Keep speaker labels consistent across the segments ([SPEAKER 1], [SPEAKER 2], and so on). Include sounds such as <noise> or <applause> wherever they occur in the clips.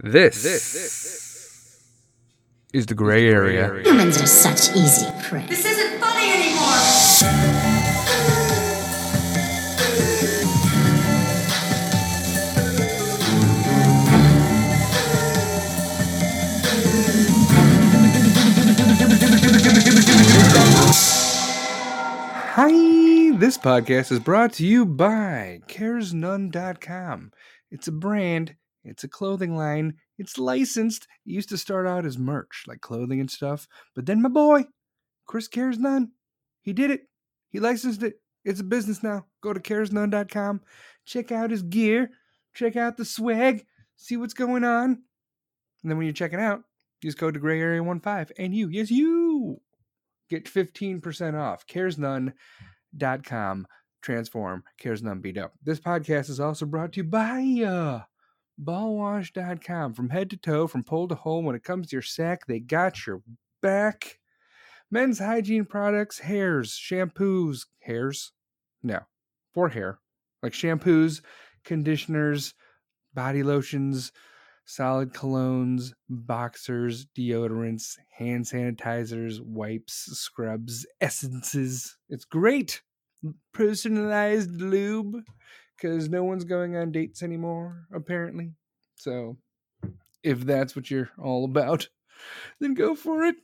[SPEAKER 1] This, is the gray area.
[SPEAKER 2] Humans are such easy prey.
[SPEAKER 3] This isn't funny anymore!
[SPEAKER 1] Hi, this podcast is brought to you by caresnone.com. It's a brand, it's a clothing line, it's licensed. It used to start out as merch, like clothing and stuff, but then my boy, Chris Cares None, he did it. He licensed it. It's a business now. Go to caresnone.com, check out his gear, check out the swag, see what's going on. And then when you're checking out, use code to gray area 15 and you, yes, you get 15% off. caresnone.com. Transform. Cares none beat up. This podcast is also brought to you by uh, ballwash.com. From head to toe, from pole to hole, when it comes to your sack, they got your back. Men's hygiene products, hairs, shampoos, hairs? No, for hair. Like shampoos, conditioners, body lotions, solid colognes, boxers, deodorants, hand sanitizers, wipes, scrubs, essences. It's great. Personalized lube because no one's going on dates anymore, apparently. So, if that's what you're all about, then go for it.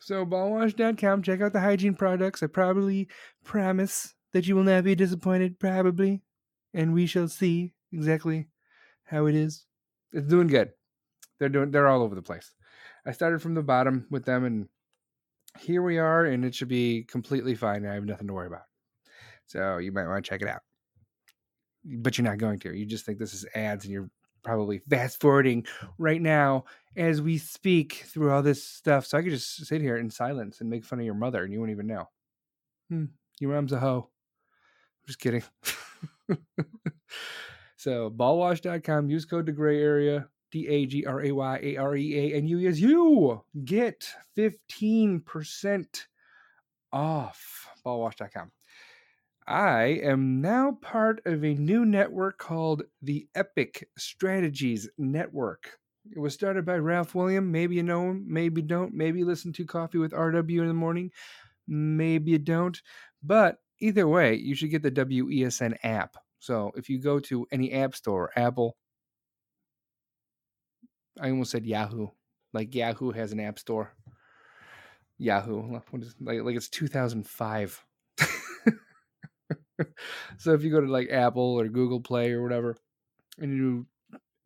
[SPEAKER 1] So, ballwash.com, check out the hygiene products. I probably promise that you will not be disappointed, probably. And we shall see exactly how it is. It's doing good. They're doing they're all over the place. I started from the bottom with them and here we are and it should be completely fine. I have nothing to worry about. So you might want to check it out. But you're not going to. You just think this is ads and you're probably fast forwarding right now as we speak through all this stuff. So I could just sit here in silence and make fun of your mother and you wouldn't even know. Hmm, your mom's a hoe. I'm just kidding. <laughs> so ballwash.com, use code the gray area, D A G R A Y A R E A, and you as you get 15% off ballwash.com. I am now part of a new network called the Epic Strategies Network. It was started by Ralph William. Maybe you know him, maybe don't. Maybe listen to Coffee with RW in the morning. Maybe you don't. But either way, you should get the WESN app. So if you go to any app store, Apple, I almost said Yahoo. Like Yahoo has an app store. Yahoo. Like like it's 2005. So if you go to like Apple or Google Play or whatever and you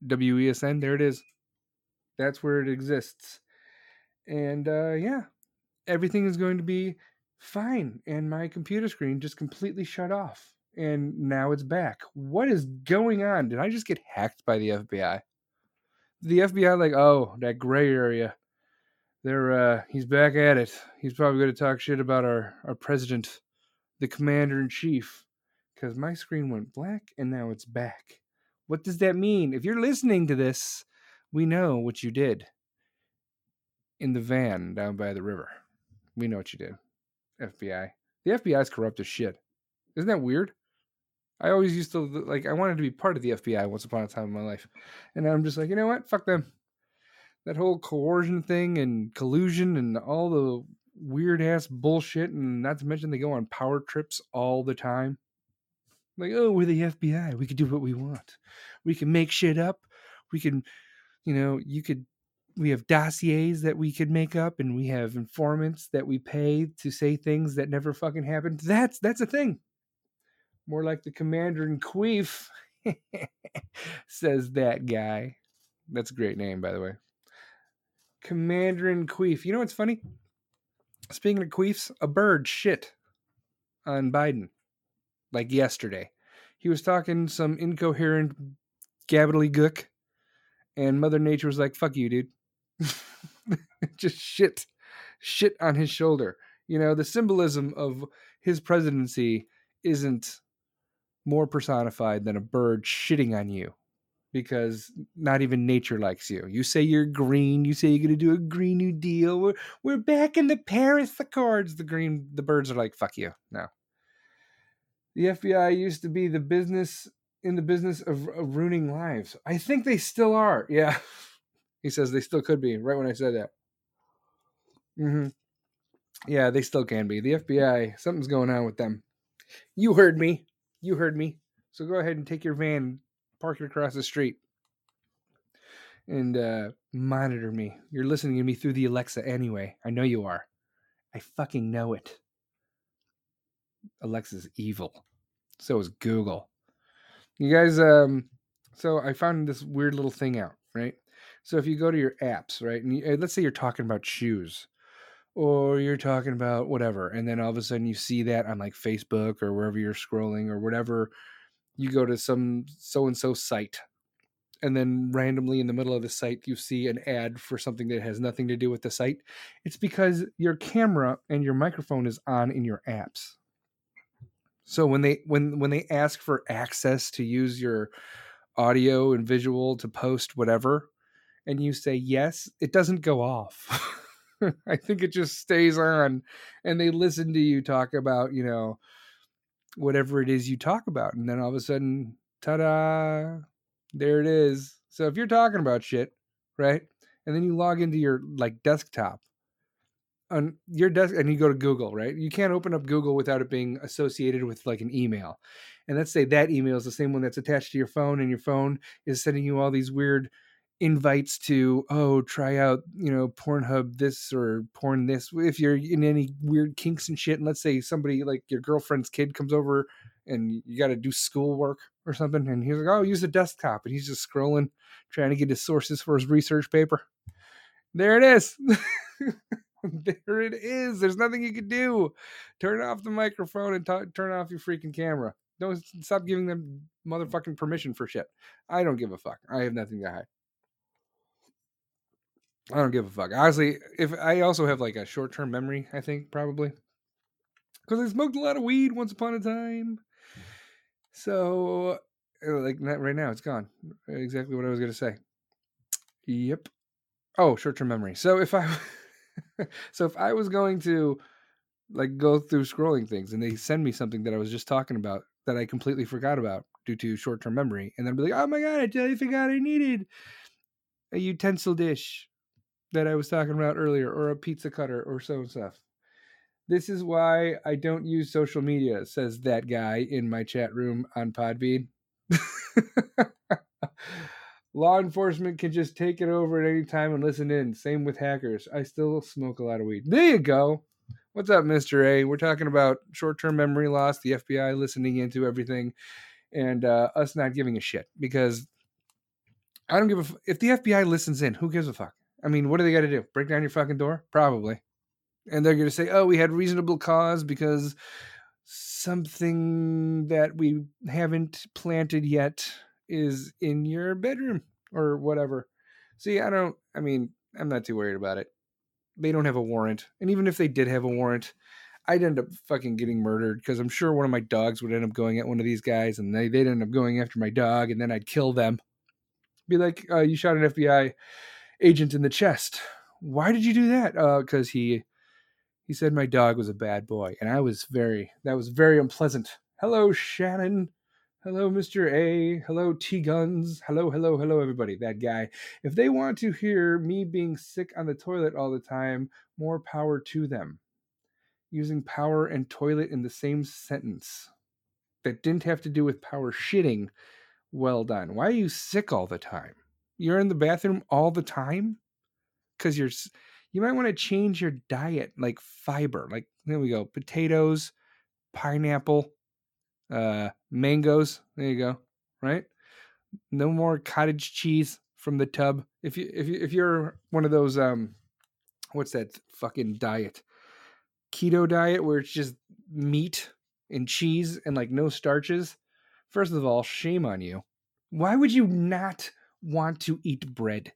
[SPEAKER 1] do WESN, there it is. That's where it exists. And uh yeah, everything is going to be fine and my computer screen just completely shut off and now it's back. What is going on? Did I just get hacked by the FBI? The FBI like, "Oh, that gray area. They're uh he's back at it. He's probably going to talk shit about our our president, the commander in chief." Cuz my screen went black and now it's back. What does that mean? If you're listening to this, we know what you did in the van down by the river. We know what you did. FBI. The FBI is corrupt as shit. Isn't that weird? I always used to like I wanted to be part of the FBI once upon a time in my life. And I'm just like, you know what? Fuck them. That whole coercion thing and collusion and all the weird ass bullshit and not to mention they go on power trips all the time. Like, oh, we're the FBI. We can do what we want. We can make shit up. We can, you know, you could we have dossiers that we could make up and we have informants that we pay to say things that never fucking happened. That's that's a thing. More like the commander in queef, <laughs> says that guy. That's a great name, by the way. Commander in queef. You know what's funny? Speaking of queefs, a bird shit on Biden like yesterday. He was talking some incoherent gabbledygook, and Mother Nature was like, fuck you, dude. <laughs> Just shit. Shit on his shoulder. You know, the symbolism of his presidency isn't more personified than a bird shitting on you because not even nature likes you. You say you're green, you say you're going to do a green new deal. We're, we're back in the Paris Accords. The green the birds are like fuck you. No. The FBI used to be the business in the business of, of ruining lives. I think they still are. Yeah. <laughs> He says they still could be. Right when I said that. Mm-hmm. Yeah, they still can be. The FBI, something's going on with them. You heard me. You heard me. So go ahead and take your van, park it across the street, and uh, monitor me. You're listening to me through the Alexa anyway. I know you are. I fucking know it. Alexa's evil. So is Google. You guys, um, so I found this weird little thing out, right? So if you go to your apps, right, and you, uh, let's say you're talking about shoes, or you're talking about whatever, and then all of a sudden you see that on like Facebook or wherever you're scrolling or whatever, you go to some so and so site, and then randomly in the middle of the site you see an ad for something that has nothing to do with the site. It's because your camera and your microphone is on in your apps. So when they when when they ask for access to use your audio and visual to post whatever, and you say yes, it doesn't go off. <laughs> I think it just stays on, and they listen to you talk about you know whatever it is you talk about, and then all of a sudden, ta-da, there it is. So if you're talking about shit, right, and then you log into your like desktop on your desk and you go to Google, right? You can't open up Google without it being associated with like an email. And let's say that email is the same one that's attached to your phone and your phone is sending you all these weird invites to oh try out you know pornhub this or porn this if you're in any weird kinks and shit and let's say somebody like your girlfriend's kid comes over and you got to do schoolwork or something and he's like oh use a desktop and he's just scrolling trying to get his sources for his research paper there it is <laughs> there it is. There's nothing you can do. Turn off the microphone and t- turn off your freaking camera. Don't stop giving them motherfucking permission for shit. I don't give a fuck. I have nothing to hide. I don't give a fuck. Honestly, if I also have like a short term memory, I think probably because I smoked a lot of weed once upon a time. So, uh, like right now, it's gone. Exactly what I was gonna say. Yep. Oh, short term memory. So if I <laughs> so if I was going to like go through scrolling things and they send me something that I was just talking about that I completely forgot about due to short term memory, and then be like, oh my god, I totally forgot I needed a utensil dish that I was talking about earlier, or a pizza cutter, or so and stuff. This is why I don't use social media, says that guy in my chat room on Podbean. <laughs> Law enforcement can just take it over at any time and listen in. Same with hackers. I still smoke a lot of weed. There you go. What's up, Mr. A? We're talking about short term memory loss, the FBI listening into everything, and uh, us not giving a shit because I don't give a. F- if the FBI listens in, who gives a fuck? I mean, what do they got to do? Break down your fucking door? Probably. And they're going to say, oh, we had reasonable cause because something that we haven't planted yet is in your bedroom or whatever. See, I don't, I mean, I'm not too worried about it. They don't have a warrant. And even if they did have a warrant, I'd end up fucking getting murdered because I'm sure one of my dogs would end up going at one of these guys and they, they'd end up going after my dog and then I'd kill them. Be like, uh, you shot an FBI agent in the chest. Why did you do that? Because uh, he he said my dog was a bad boy, and I was very that was very unpleasant. Hello, Shannon. Hello, Mr. A. Hello, T Guns. Hello, hello, hello, everybody. That guy. If they want to hear me being sick on the toilet all the time, more power to them. Using power and toilet in the same sentence that didn't have to do with power shitting. Well done. Why are you sick all the time? You're in the bathroom all the time? Because you're. You might want to change your diet, like fiber. Like, there we go. Potatoes, pineapple, uh, mangoes. There you go. Right. No more cottage cheese from the tub. If you if you if you're one of those um, what's that fucking diet? Keto diet where it's just meat and cheese and like no starches. First of all, shame on you. Why would you not want to eat bread?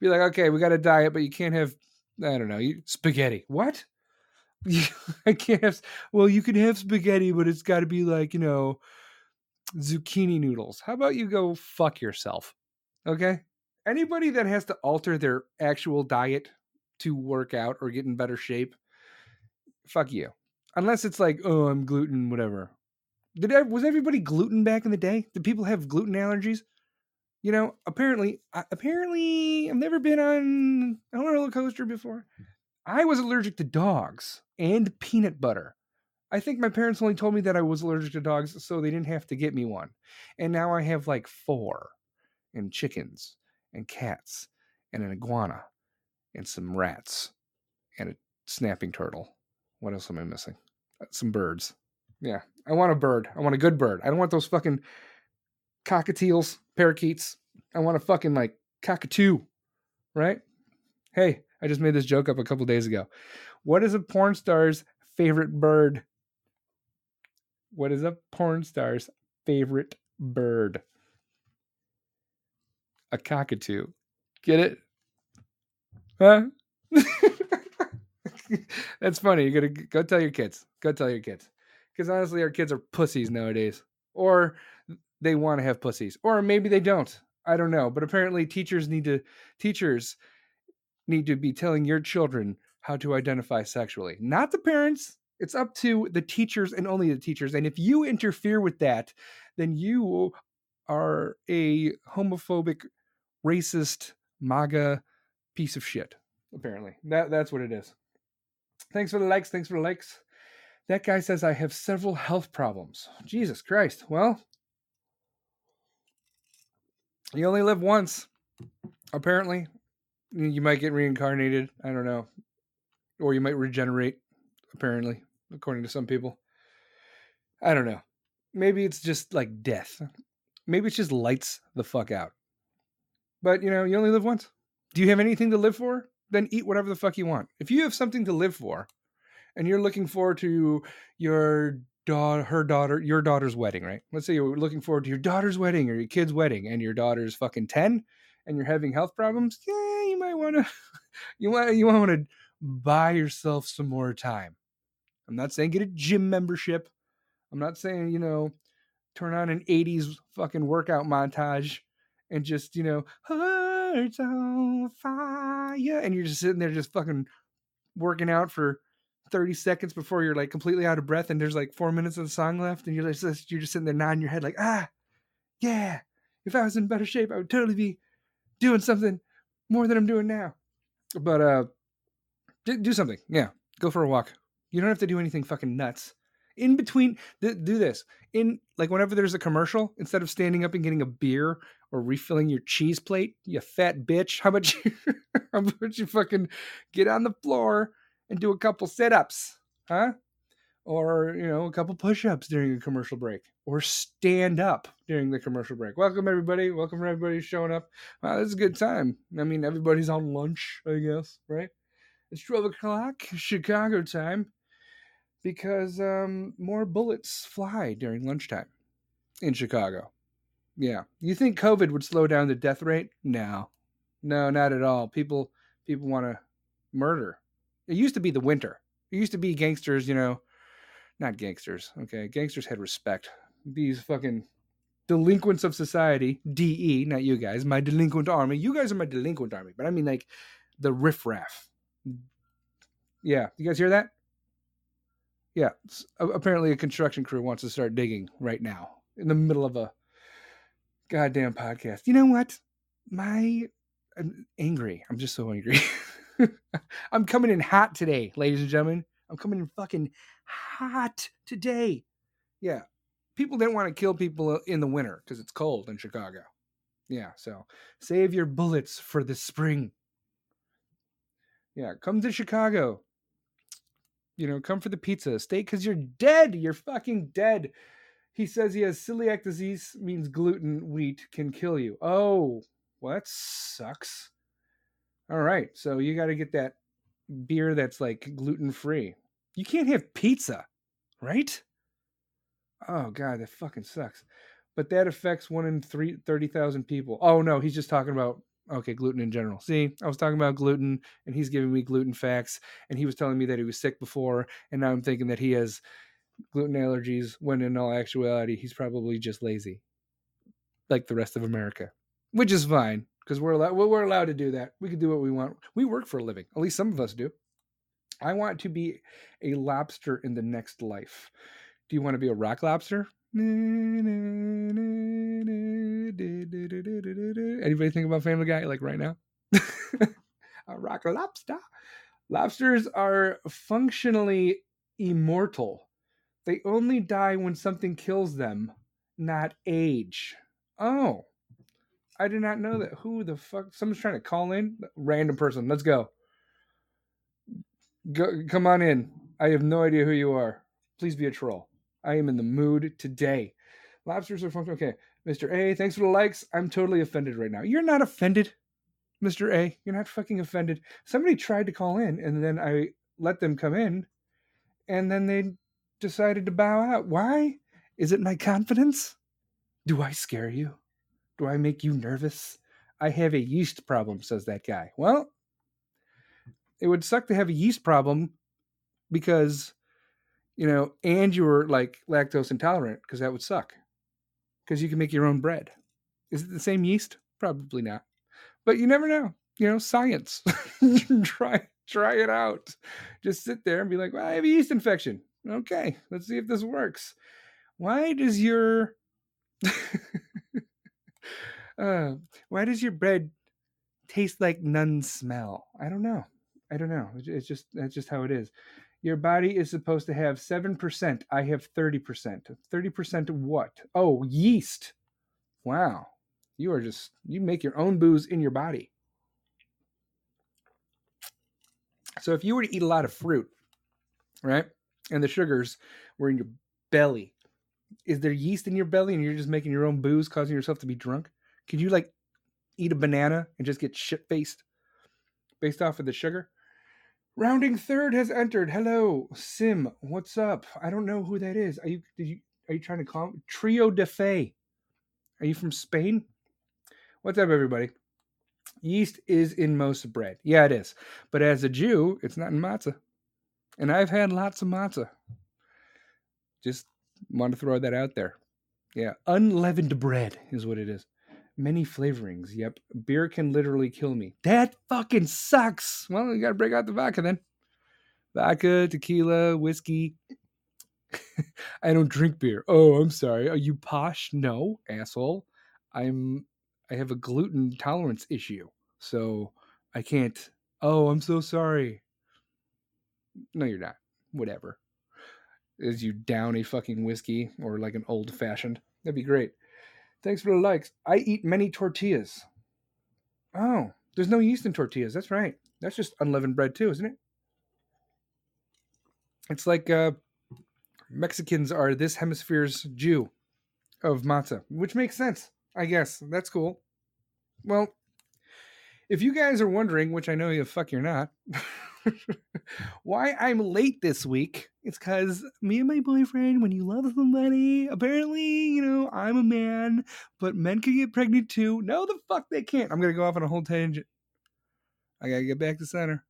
[SPEAKER 1] Be like, okay, we got a diet, but you can't have I don't know, you, spaghetti. What? <laughs> I can't have. Well, you can have spaghetti, but it's got to be like you know, zucchini noodles. How about you go fuck yourself? Okay. Anybody that has to alter their actual diet to work out or get in better shape, fuck you. Unless it's like, oh, I'm gluten, whatever. Did I, was everybody gluten back in the day? Did people have gluten allergies? You know, apparently, apparently, I've never been on a roller coaster before. I was allergic to dogs and peanut butter. I think my parents only told me that I was allergic to dogs so they didn't have to get me one. And now I have like four and chickens and cats and an iguana and some rats and a snapping turtle. What else am I missing? Uh, Some birds. Yeah, I want a bird. I want a good bird. I don't want those fucking cockatiels, parakeets. I want a fucking like cockatoo, right? Hey, I just made this joke up a couple days ago. What is a porn star's favorite bird? What is a porn star's favorite bird? A cockatoo. Get it? Huh? <laughs> That's funny. You gotta go tell your kids. Go tell your kids. Because honestly, our kids are pussies nowadays. Or they want to have pussies. Or maybe they don't. I don't know. But apparently teachers need to teachers need to be telling your children how to identify sexually. Not the parents. It's up to the teachers and only the teachers. And if you interfere with that, then you are a homophobic, racist, MAGA piece of shit. Apparently, that that's what it is. Thanks for the likes. Thanks for the likes. That guy says I have several health problems. Jesus Christ. Well, you only live once. Apparently, you might get reincarnated. I don't know, or you might regenerate. Apparently, according to some people. I don't know. Maybe it's just like death. Maybe it's just lights the fuck out. But you know, you only live once. Do you have anything to live for? Then eat whatever the fuck you want. If you have something to live for, and you're looking forward to your daughter, her daughter, your daughter's wedding, right? Let's say you're looking forward to your daughter's wedding or your kid's wedding, and your daughter's fucking ten, and you're having health problems. Yeah, you might want to, <laughs> you want, you want to buy yourself some more time. I'm not saying get a gym membership. I'm not saying you know turn on an 80s fucking workout montage and just, you know, hearts on fire. And you're just sitting there just fucking working out for 30 seconds before you're like completely out of breath and there's like four minutes of the song left and you're just you're just sitting there nodding your head like, ah, yeah. If I was in better shape, I would totally be doing something more than I'm doing now. But uh do, do something. Yeah. Go for a walk. You don't have to do anything fucking nuts in between th- do this in like whenever there's a commercial instead of standing up and getting a beer or refilling your cheese plate you fat bitch how about you <laughs> how about you fucking get on the floor and do a couple sit-ups huh or you know a couple push-ups during a commercial break or stand up during the commercial break welcome everybody welcome for everybody showing up wow this is a good time i mean everybody's on lunch i guess right it's 12 o'clock chicago time because um, more bullets fly during lunchtime in Chicago. Yeah, you think COVID would slow down the death rate? No, no, not at all. People people want to murder. It used to be the winter. It used to be gangsters, you know, not gangsters. Okay, gangsters had respect. These fucking delinquents of society, DE, not you guys, my delinquent army. You guys are my delinquent army, but I mean like the riffraff. Yeah, you guys hear that? Yeah, apparently a construction crew wants to start digging right now in the middle of a goddamn podcast. You know what? My I'm angry. I'm just so angry. <laughs> <laughs> I'm coming in hot today, ladies and gentlemen. I'm coming in fucking hot today. Yeah. People didn't want to kill people in the winter because it's cold in Chicago. Yeah, so save your bullets for the spring. Yeah, come to Chicago you know, come for the pizza. Stay because you're dead. You're fucking dead. He says he has celiac disease, means gluten wheat can kill you. Oh, well, that sucks. All right. So you got to get that beer that's like gluten free. You can't have pizza, right? Oh, God, that fucking sucks. But that affects one in three, 30,000 people. Oh, no, he's just talking about, okay, gluten in general. See, I was talking about gluten and he's giving me gluten facts and he was telling me that he was sick before. And now I'm thinking that he has gluten allergies when in all actuality, he's probably just lazy, like the rest of America, which is fine because we're allowed, well, we're allowed to do that. We can do what we want. We work for a living. At least some of us do. I want to be a lobster in the next life. Do you want to be a rock lobster? Anybody think about Family Guy like right now? <laughs> a rock lobster. Lobsters are functionally immortal. They only die when something kills them, not age. Oh, I did not know that. Who the fuck? Someone's trying to call in. Random person. Let's go. Go, come on in. I have no idea who you are. Please be a troll. I am in the mood today. Lobsters are functional. Okay, Mr. A, thanks for the likes. I'm totally offended right now. You're not offended, Mr. A. You're not fucking offended. Somebody tried to call in, and then I let them come in, and then they decided to bow out. Why? Is it my confidence? Do I scare you? Do I make you nervous? I have a yeast problem, says that guy. Well, it would suck to have a yeast problem because, you know, and you were like lactose intolerant because that would suck because you can make your own bread. Is it the same yeast? Probably not. But you never know. You know, science. <laughs> try try it out. Just sit there and be like, well, I have a yeast infection. Okay, let's see if this works. Why does your <laughs> uh, why does your bread taste like none smell? I don't know. I don't know. It's just that's just how it is. Your body is supposed to have 7%. I have 30%. 30% of what? Oh, yeast. Wow. You are just, you make your own booze in your body. So if you were to eat a lot of fruit, right, and the sugars were in your belly, is there yeast in your belly and you're just making your own booze, causing yourself to be drunk? Could you like eat a banana and just get shit faced based off of the sugar? Rounding third has entered. Hello, Sim. What's up? I don't know who that is. Are you did you are you trying to call Trio de Fe? Are you from Spain? What's up, everybody? Yeast is in most bread. Yeah, it is. But as a Jew, it's not in matzah. And I've had lots of matzah. Just want to throw that out there. Yeah, unleavened bread is what it is. Many flavorings. Yep. Beer can literally kill me. That fucking sucks. Well, you gotta break out the vodka then. Vodka, tequila, whiskey. <laughs> I don't drink beer. Oh, I'm sorry. Are you posh? No, asshole. I'm I have a gluten tolerance issue. So I can't Oh, I'm so sorry. No, you're not. Whatever. As you down a fucking whiskey or like an old fashioned. That'd be great. Thanks for the likes. I eat many tortillas. Oh, there's no yeast in tortillas. That's right. That's just unleavened bread too, isn't it? It's like uh, Mexicans are this hemisphere's Jew of matzah, which makes sense, I guess. That's cool. Well, if you guys are wondering, which I know you fuck you're not, <laughs> <laughs> why I'm late this week, it's because me and my boyfriend, when you love somebody, apparently, you know, I'm a man, but men can get pregnant too. No, the fuck they can't. I'm going to go off on a whole tangent. I got to get back to center.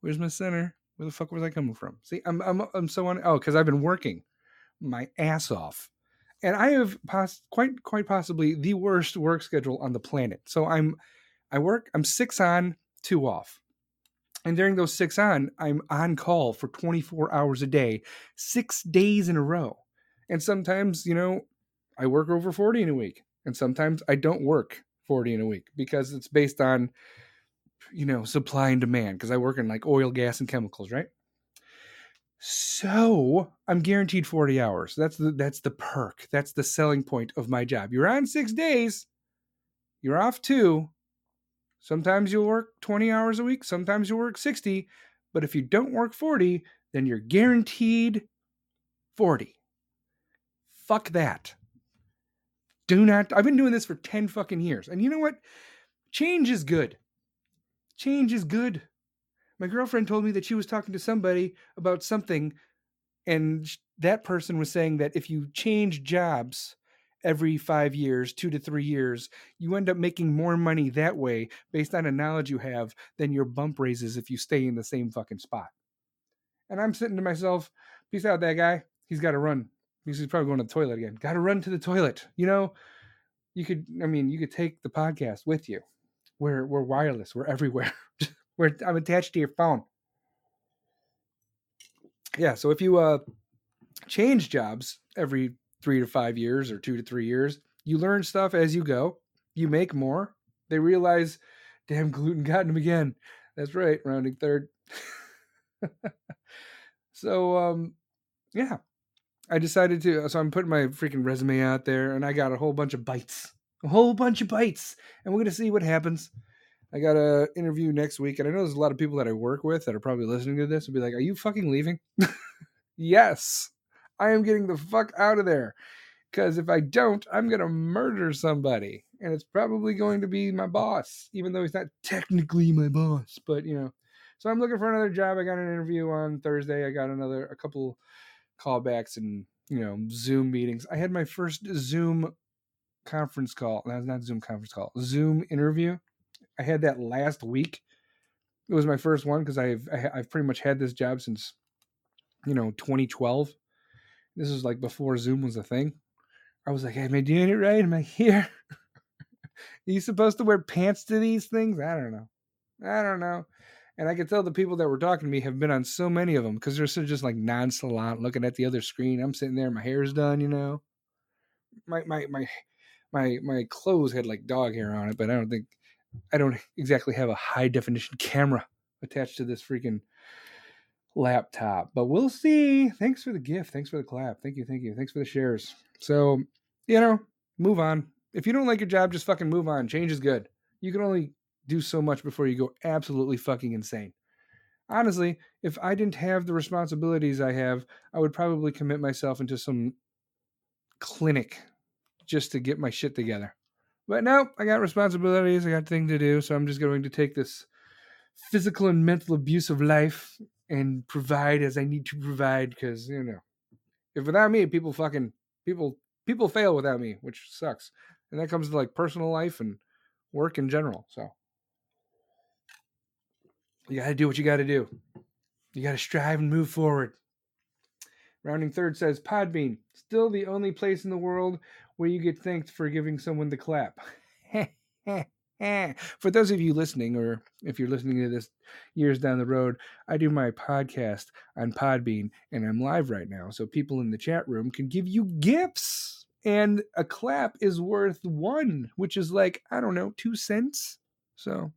[SPEAKER 1] Where's my center? Where the fuck was I coming from? See, I'm I'm I'm so on. Oh, because I've been working my ass off, and I have pos- quite quite possibly the worst work schedule on the planet. So I'm I work. I'm six on, two off, and during those six on, I'm on call for 24 hours a day, six days in a row, and sometimes you know I work over 40 in a week, and sometimes I don't work 40 in a week because it's based on you know, supply and demand because I work in like oil, gas, and chemicals, right? So I'm guaranteed 40 hours. That's the that's the perk. That's the selling point of my job. You're on six days, you're off two. Sometimes you'll work 20 hours a week, sometimes you'll work 60, but if you don't work 40, then you're guaranteed 40. Fuck that. Do not I've been doing this for 10 fucking years. And you know what? Change is good change is good. My girlfriend told me that she was talking to somebody about something, and that person was saying that if you change jobs every five years, two to three years, you end up making more money that way based on a knowledge you have than your bump raises if you stay in the same fucking spot. And I'm sitting to myself, peace out, that guy. He's got to run. He's probably going to the toilet again. Got to run to the toilet. You know, you could, I mean, you could take the podcast with you we're we're wireless. We're everywhere. <laughs> we're I'm attached to your phone. Yeah, so if you uh change jobs every three to five years or two to three years. You learn stuff as you go. You make more. They realize, damn, gluten got him again. That's right, rounding third. <laughs> so, um, yeah, I decided to. So I'm putting my freaking resume out there, and I got a whole bunch of bites, a whole bunch of bites, and we're gonna see what happens. I got a interview next week, and I know there's a lot of people that I work with that are probably listening to this and be like, "Are you fucking leaving?" <laughs> yes, I am getting the fuck out of there. Because if I don't, I'm gonna murder somebody, and it's probably going to be my boss, even though he's not technically my boss. But you know, so I'm looking for another job. I got an interview on Thursday. I got another a couple callbacks and you know Zoom meetings. I had my first Zoom conference call. That's not Zoom conference call. Zoom interview. I had that last week. It was my first one because I've I've pretty much had this job since you know 2012. This was like before Zoom was a thing. I was like, am I doing it right? Am I here? Are <laughs> you supposed to wear pants to these things? I don't know. I don't know. And I could tell the people that were talking to me have been on so many of them because they're so just like nonchalant, looking at the other screen. I'm sitting there, my hair's done, you know. My my my my my clothes had like dog hair on it, but I don't think I don't exactly have a high definition camera attached to this freaking laptop. But we'll see. Thanks for the gift. Thanks for the clap. Thank you. Thank you. Thanks for the shares. So, you know, move on. If you don't like your job, just fucking move on. Change is good. You can only do so much before you go absolutely fucking insane. Honestly, if I didn't have the responsibilities I have, I would probably commit myself into some clinic just to get my shit together. But no, I got responsibilities, I got things to do, so I'm just going to take this physical and mental abuse of life and provide as I need to provide because, you know, if without me, people fucking people people fail without me, which sucks. And that comes to like personal life and work in general. So you got to do what you got to do. You got to strive and move forward. Rounding third says Podbean, still the only place in the world where you get thanked for giving someone the clap. <laughs> Eh, for those of you listening, or if you're listening to this years down the road, I do my podcast on Podbean and I'm live right now. So people in the chat room can give you gifts. And a clap is worth one, which is like, I don't know, two cents. So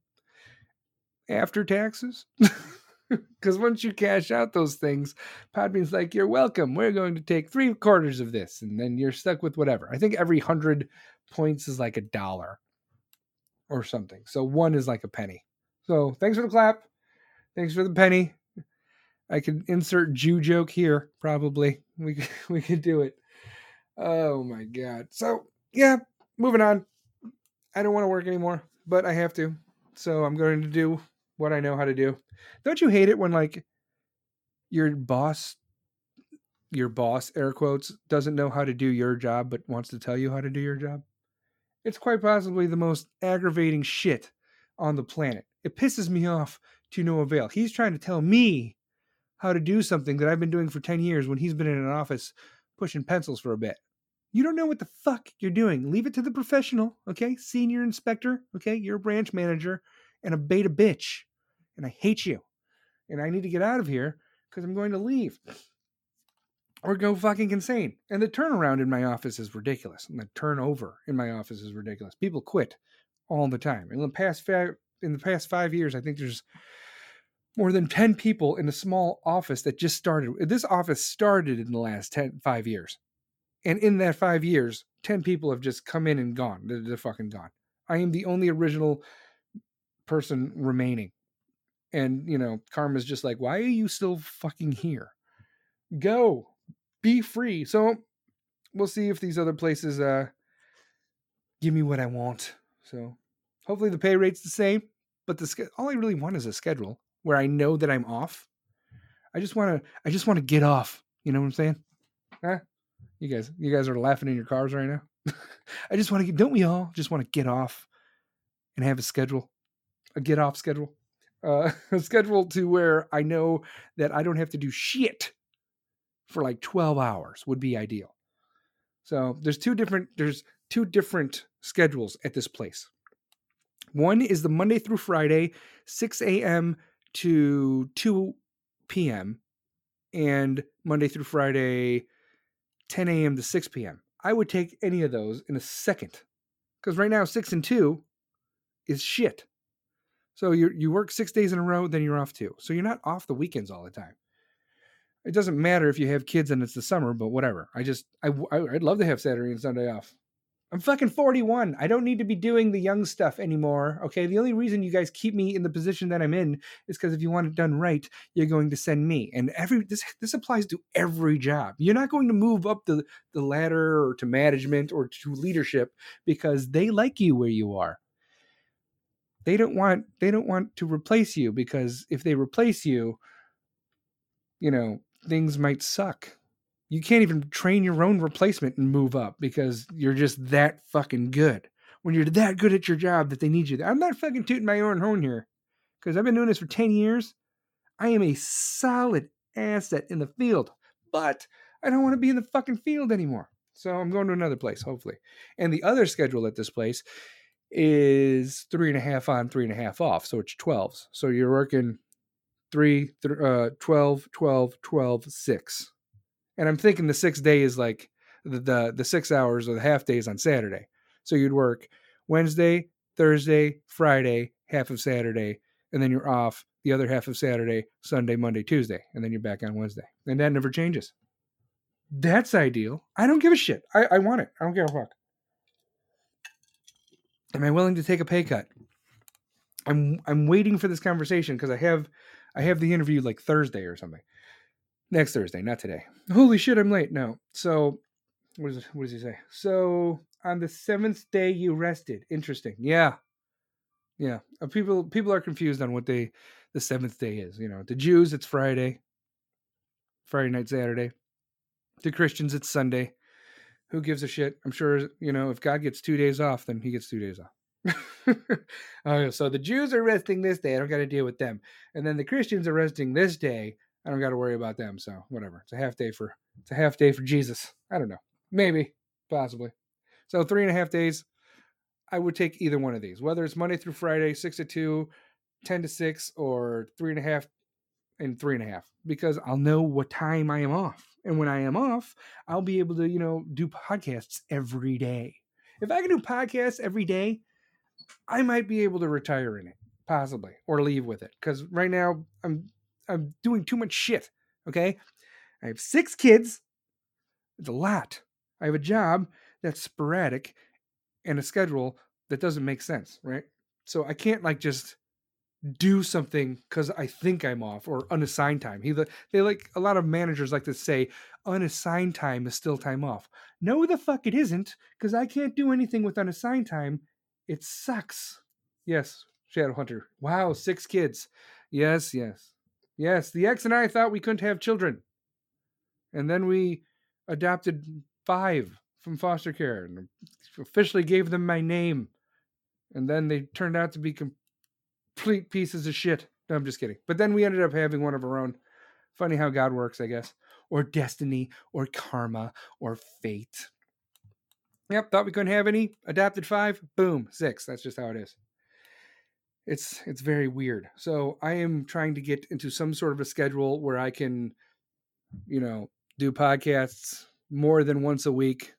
[SPEAKER 1] after taxes. <laughs> Because once you cash out those things, Podbean's like, you're welcome. We're going to take three quarters of this. And then you're stuck with whatever. I think every hundred points is like a dollar or something. So one is like a penny. So thanks for the clap. Thanks for the penny. I could insert Jew joke here, probably. We could, <laughs> we could do it. Oh my god. So yeah, moving on. I don't want to work anymore, but I have to. So I'm going to do what I know how to do. Don't you hate it when like your boss your boss air quotes doesn't know how to do your job but wants to tell you how to do your job? It's quite possibly the most aggravating shit on the planet. It pisses me off to no avail. He's trying to tell me how to do something that I've been doing for 10 years when he's been in an office pushing pencils for a bit. You don't know what the fuck you're doing. Leave it to the professional, okay? Senior inspector, okay? You're a branch manager and a beta bitch and I hate you. And I need to get out of here because I'm going to leave or go fucking insane. And the turnaround in my office is ridiculous. And the turnover in my office is ridiculous. People quit all the time. In the past five in the past five years, I think there's more than 10 people in a small office that just started. This office started in the last 10, five years. And in that five years, 10 people have just come in and gone. They're, they're fucking gone. I am the only original person remaining and you know karma's just like why are you still fucking here go be free. So we'll see if these other places uh give me what i want. So hopefully the pay rate's the same but the all i really want is a schedule where i know that i'm off. I just want to i just want to get off. You know what i'm saying? Huh? You guys you guys are laughing in your cars right now? <laughs> I just want to get don't we all just want to get off and have a schedule? A get off schedule? Uh, <laughs> scheduled to where I know that I don't have to do shit for like 12 hours would be ideal. So there's two different there's two different schedules at this place. One is the Monday through Friday, 6 a.m. to 2 p.m. and Monday through Friday, 10 a.m. to 6 p.m. I would take any of those in a second. Because right now, six and two is shit. So you you work six days in a row, then you're off two. So you're not off the weekends all the time. It doesn't matter if you have kids and it's the summer, but whatever. I just I I'd love to have Saturday and Sunday off. I'm fucking 41. I don't need to be doing the young stuff anymore. Okay. The only reason you guys keep me in the position that I'm in is because if you want it done right, you're going to send me. And every this this applies to every job. You're not going to move up the, the ladder or to management or to leadership because they like you where you are. They don't want they don't want to replace you because if they replace you, you know, things might suck you can't even train your own replacement and move up because you're just that fucking good. When you're that good at your job that they need you. I'm not fucking tooting my own horn here because I've been doing this for 10 years. I am a solid asset in the field, but I don't want to be in the fucking field anymore. So I'm going to another place, hopefully. And the other schedule at this place is three and a half on, three and a half off. So it's 12s. So you're working three, th- uh, 12, 12, 12, six and I'm thinking the sixth day is like the, the the six hours or the half days on Saturday. So you'd work Wednesday, Thursday, Friday, half of Saturday, and then you're off the other half of Saturday, Sunday, Monday, Tuesday, and then you're back on Wednesday. And that never changes. That's ideal. I don't give a shit. I, I want it. I don't give a fuck. Am I willing to take a pay cut? I'm I'm waiting for this conversation because I have I have the interview like Thursday or something. Next Thursday, not today. Holy shit, I'm late. No. So, what, is what does he say? So, on the seventh day, you rested. Interesting. Yeah. Yeah. Uh, people people are confused on what day the seventh day is. You know, the Jews, it's Friday, Friday night, Saturday. The Christians, it's Sunday. Who gives a shit? I'm sure, you know, if God gets two days off, then he gets two days off. <laughs> oh, so the Jews are resting this day. I don't got to deal with them. And then the Christians are resting this day. I don't got to worry about them. So whatever. It's a half day for it's a half day for Jesus. I don't know. Maybe, possibly. So three and a half days. I would take either one of these, whether it's Monday through Friday, six to two, 10 to six, or three and a half and three and a half, because I'll know what time I am off. And when I am off, I'll be able to, you know, do podcasts every day. If I can do podcasts every day, I might be able to retire in it, possibly, or leave with it. Because right now I'm I'm doing too much shit. Okay. I have six kids. It's a lot. I have a job that's sporadic and a schedule that doesn't make sense, right? So I can't like just do something because I think I'm off or unassigned time. He they like a lot of managers like to say unassigned time is still time off. No, the fuck it isn't because I can't do anything with unassigned time. It sucks. Yes, Shadow Hunter. Wow, six kids. Yes, yes. Yes, the ex and I thought we couldn't have children. And then we adopted five from foster care and officially gave them my name. And then they turned out to be complete pieces of shit. No, I'm just kidding. But then we ended up having one of our own. Funny how God works, I guess. Or destiny, or karma, or fate. Yep, thought we couldn't have any. Adapted five. Boom, six. That's just how it is it's it's very weird. So I am trying to get into some sort of a schedule where I can, you know, do podcasts more than once a week,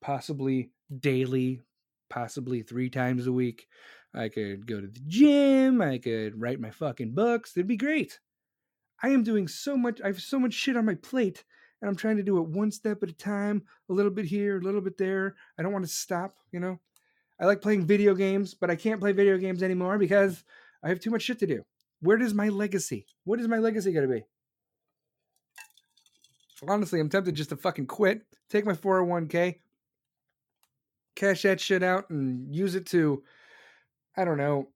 [SPEAKER 1] possibly daily, possibly three times a week. I could go to the gym. I could write my fucking books. It'd be great. I am doing so much. I have so much shit on my plate, and I'm trying to do it one step at a time, a little bit here, a little bit there. I don't want to stop, you know. I like playing video games, but I can't play video games anymore because I have too much shit to do. Where does my legacy? What is my legacy going to be? Honestly, I'm tempted just to fucking quit, take my 401k, cash that shit out, and use it to, I don't know,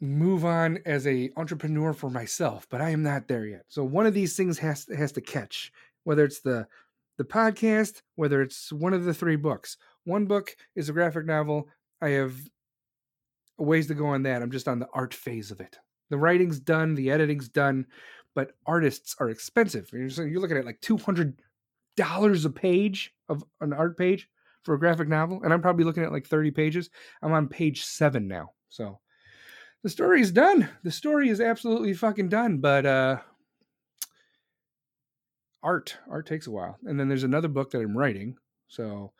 [SPEAKER 1] move on as a entrepreneur for myself. But I am not there yet. So one of these things has has to catch, whether it's the the podcast, whether it's one of the three books. One book is a graphic novel. I have ways to go on that. I'm just on the art phase of it. The writing's done, the editing's done, but artists are expensive. You're, you're looking at like $200 a page of an art page for a graphic novel, and I'm probably looking at like 30 pages. I'm on page seven now. So the story is done. The story is absolutely fucking done, but uh art. Art takes a while. And then there's another book that I'm writing. So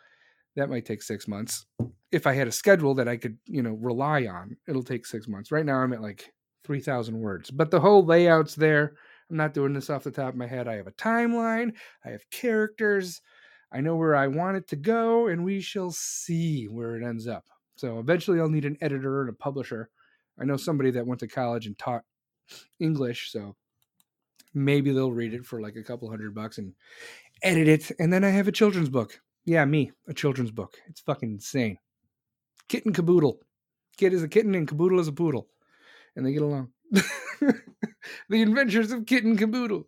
[SPEAKER 1] that might take six months. If I had a schedule that I could, you know, rely on, it'll take six months. Right now I'm at like 3,000 words, but the whole layout's there. I'm not doing this off the top of my head. I have a timeline, I have characters, I know where I want it to go, and we shall see where it ends up. So eventually I'll need an editor and a publisher. I know somebody that went to college and taught English, so maybe they'll read it for like a couple hundred bucks and edit it. And then I have a children's book. Yeah, me, a children's book. It's fucking insane. Kitten Caboodle. Kid is a kitten and Caboodle is a poodle. And they get along. <laughs> the adventures of Kitten Caboodle.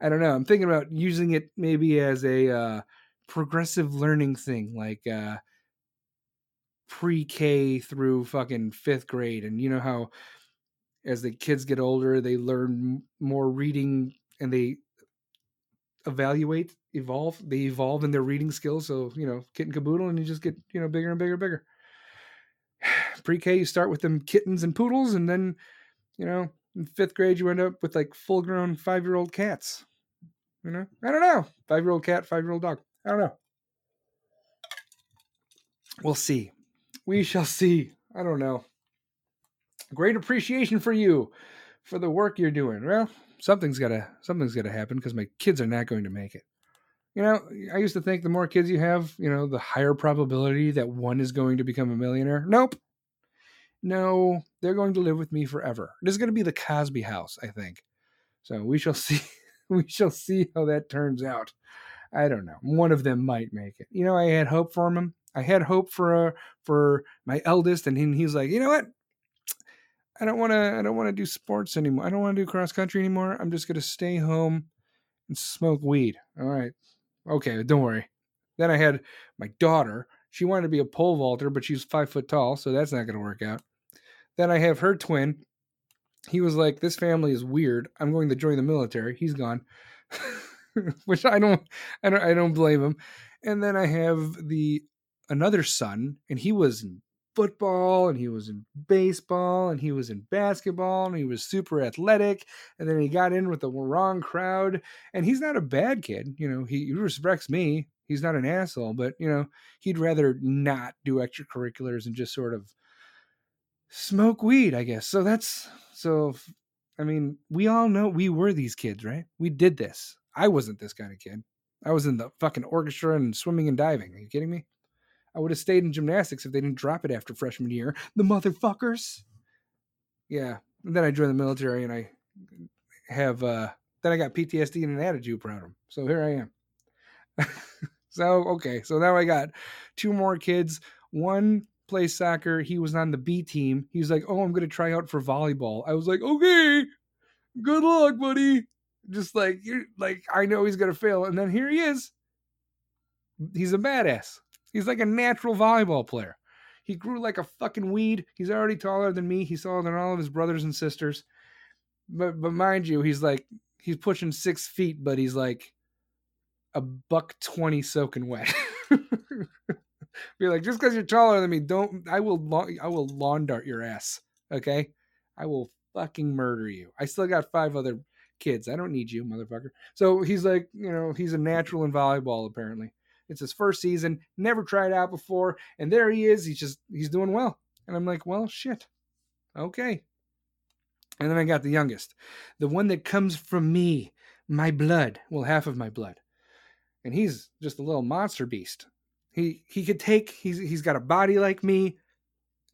[SPEAKER 1] I don't know. I'm thinking about using it maybe as a uh, progressive learning thing, like uh, pre-K through fucking fifth grade. And you know how as the kids get older, they learn more reading and they evaluate, evolve. They evolve in their reading skills. So you know, kitten caboodle, and you just get you know bigger and bigger, and bigger. <sighs> Pre-K, you start with them kittens and poodles, and then you know, in fifth grade, you end up with like full-grown five-year-old cats. You know, I don't know, five-year-old cat, five-year-old dog. I don't know. We'll see. We shall see. I don't know. Great appreciation for you for the work you're doing. Well, something's gotta something's gotta happen because my kids are not going to make it. You know, I used to think the more kids you have, you know, the higher probability that one is going to become a millionaire. Nope. No, they're going to live with me forever. This is going to be the Cosby house, I think. So we shall <laughs> see. we shall see how that turns out. I don't know. One of them might make it. You know, I had hope for him. I had hope for uh, for my eldest, and he, he's like, you know what? I don't want to. I don't want to do sports anymore. I don't want to do cross country anymore. I'm just gonna stay home and smoke weed. All right, okay, don't worry. Then I had my daughter. She wanted to be a pole vaulter, but she's five foot tall, so that's not gonna work out. Then I have her twin. He was like, "This family is weird. I'm going to join the military." He's gone, <laughs> which I don't, I don't, I don't blame him. And then I have the another son, and he was football and he was in baseball and he was in basketball and he was super athletic and then he got in with the wrong crowd and he's not a bad kid you know he, he respects me he's not an asshole but you know he'd rather not do extracurriculars and just sort of smoke weed i guess. So that's so i mean we all know we were these kids right? We did this. I wasn't this kind of kid. I was in the fucking orchestra and swimming and diving. Are you kidding me I would have stayed in gymnastics if they didn't drop it after freshman year. The motherfuckers. Yeah. And then I joined the military and I have uh then I got PTSD and an attitude problem. So here I am. <laughs> so okay, so now I got two more kids. One plays soccer. He was on the B team. He was like, "Oh, I'm going to try out for volleyball." I was like, "Okay, good luck, buddy." Just like you're like, I know he's going to fail, and then here he is. He's a badass. He's like a natural volleyball player. He grew like a fucking weed. He's already taller than me. He's taller than all of his brothers and sisters. But but mind you, he's like he's pushing six feet, but he's like a buck twenty soaking wet. <laughs> Be like, just because you're taller than me, don't I will I will lawn dart your ass. Okay, I will fucking murder you. I still got five other kids. I don't need you, motherfucker. So he's like, you know, he's a natural in volleyball apparently. It's his first season, never tried out before, and there he is. He's just he's doing well. And I'm like, well, shit. Okay. And then I got the youngest, the one that comes from me, my blood, well, half of my blood. And he's just a little monster beast. He he could take he's he's got a body like me.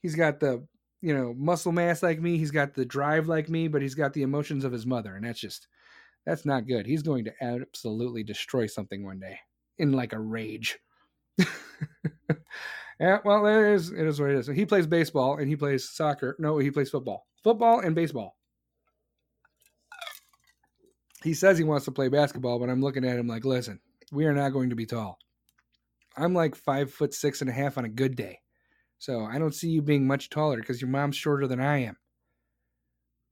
[SPEAKER 1] He's got the you know muscle mass like me. He's got the drive like me, but he's got the emotions of his mother, and that's just that's not good. He's going to absolutely destroy something one day in like a rage. <laughs> yeah, well, it is it is what it is. He plays baseball and he plays soccer. No, he plays football. Football and baseball. He says he wants to play basketball, but I'm looking at him like, listen, we are not going to be tall. I'm like five foot six and a half on a good day. So I don't see you being much taller because your mom's shorter than I am.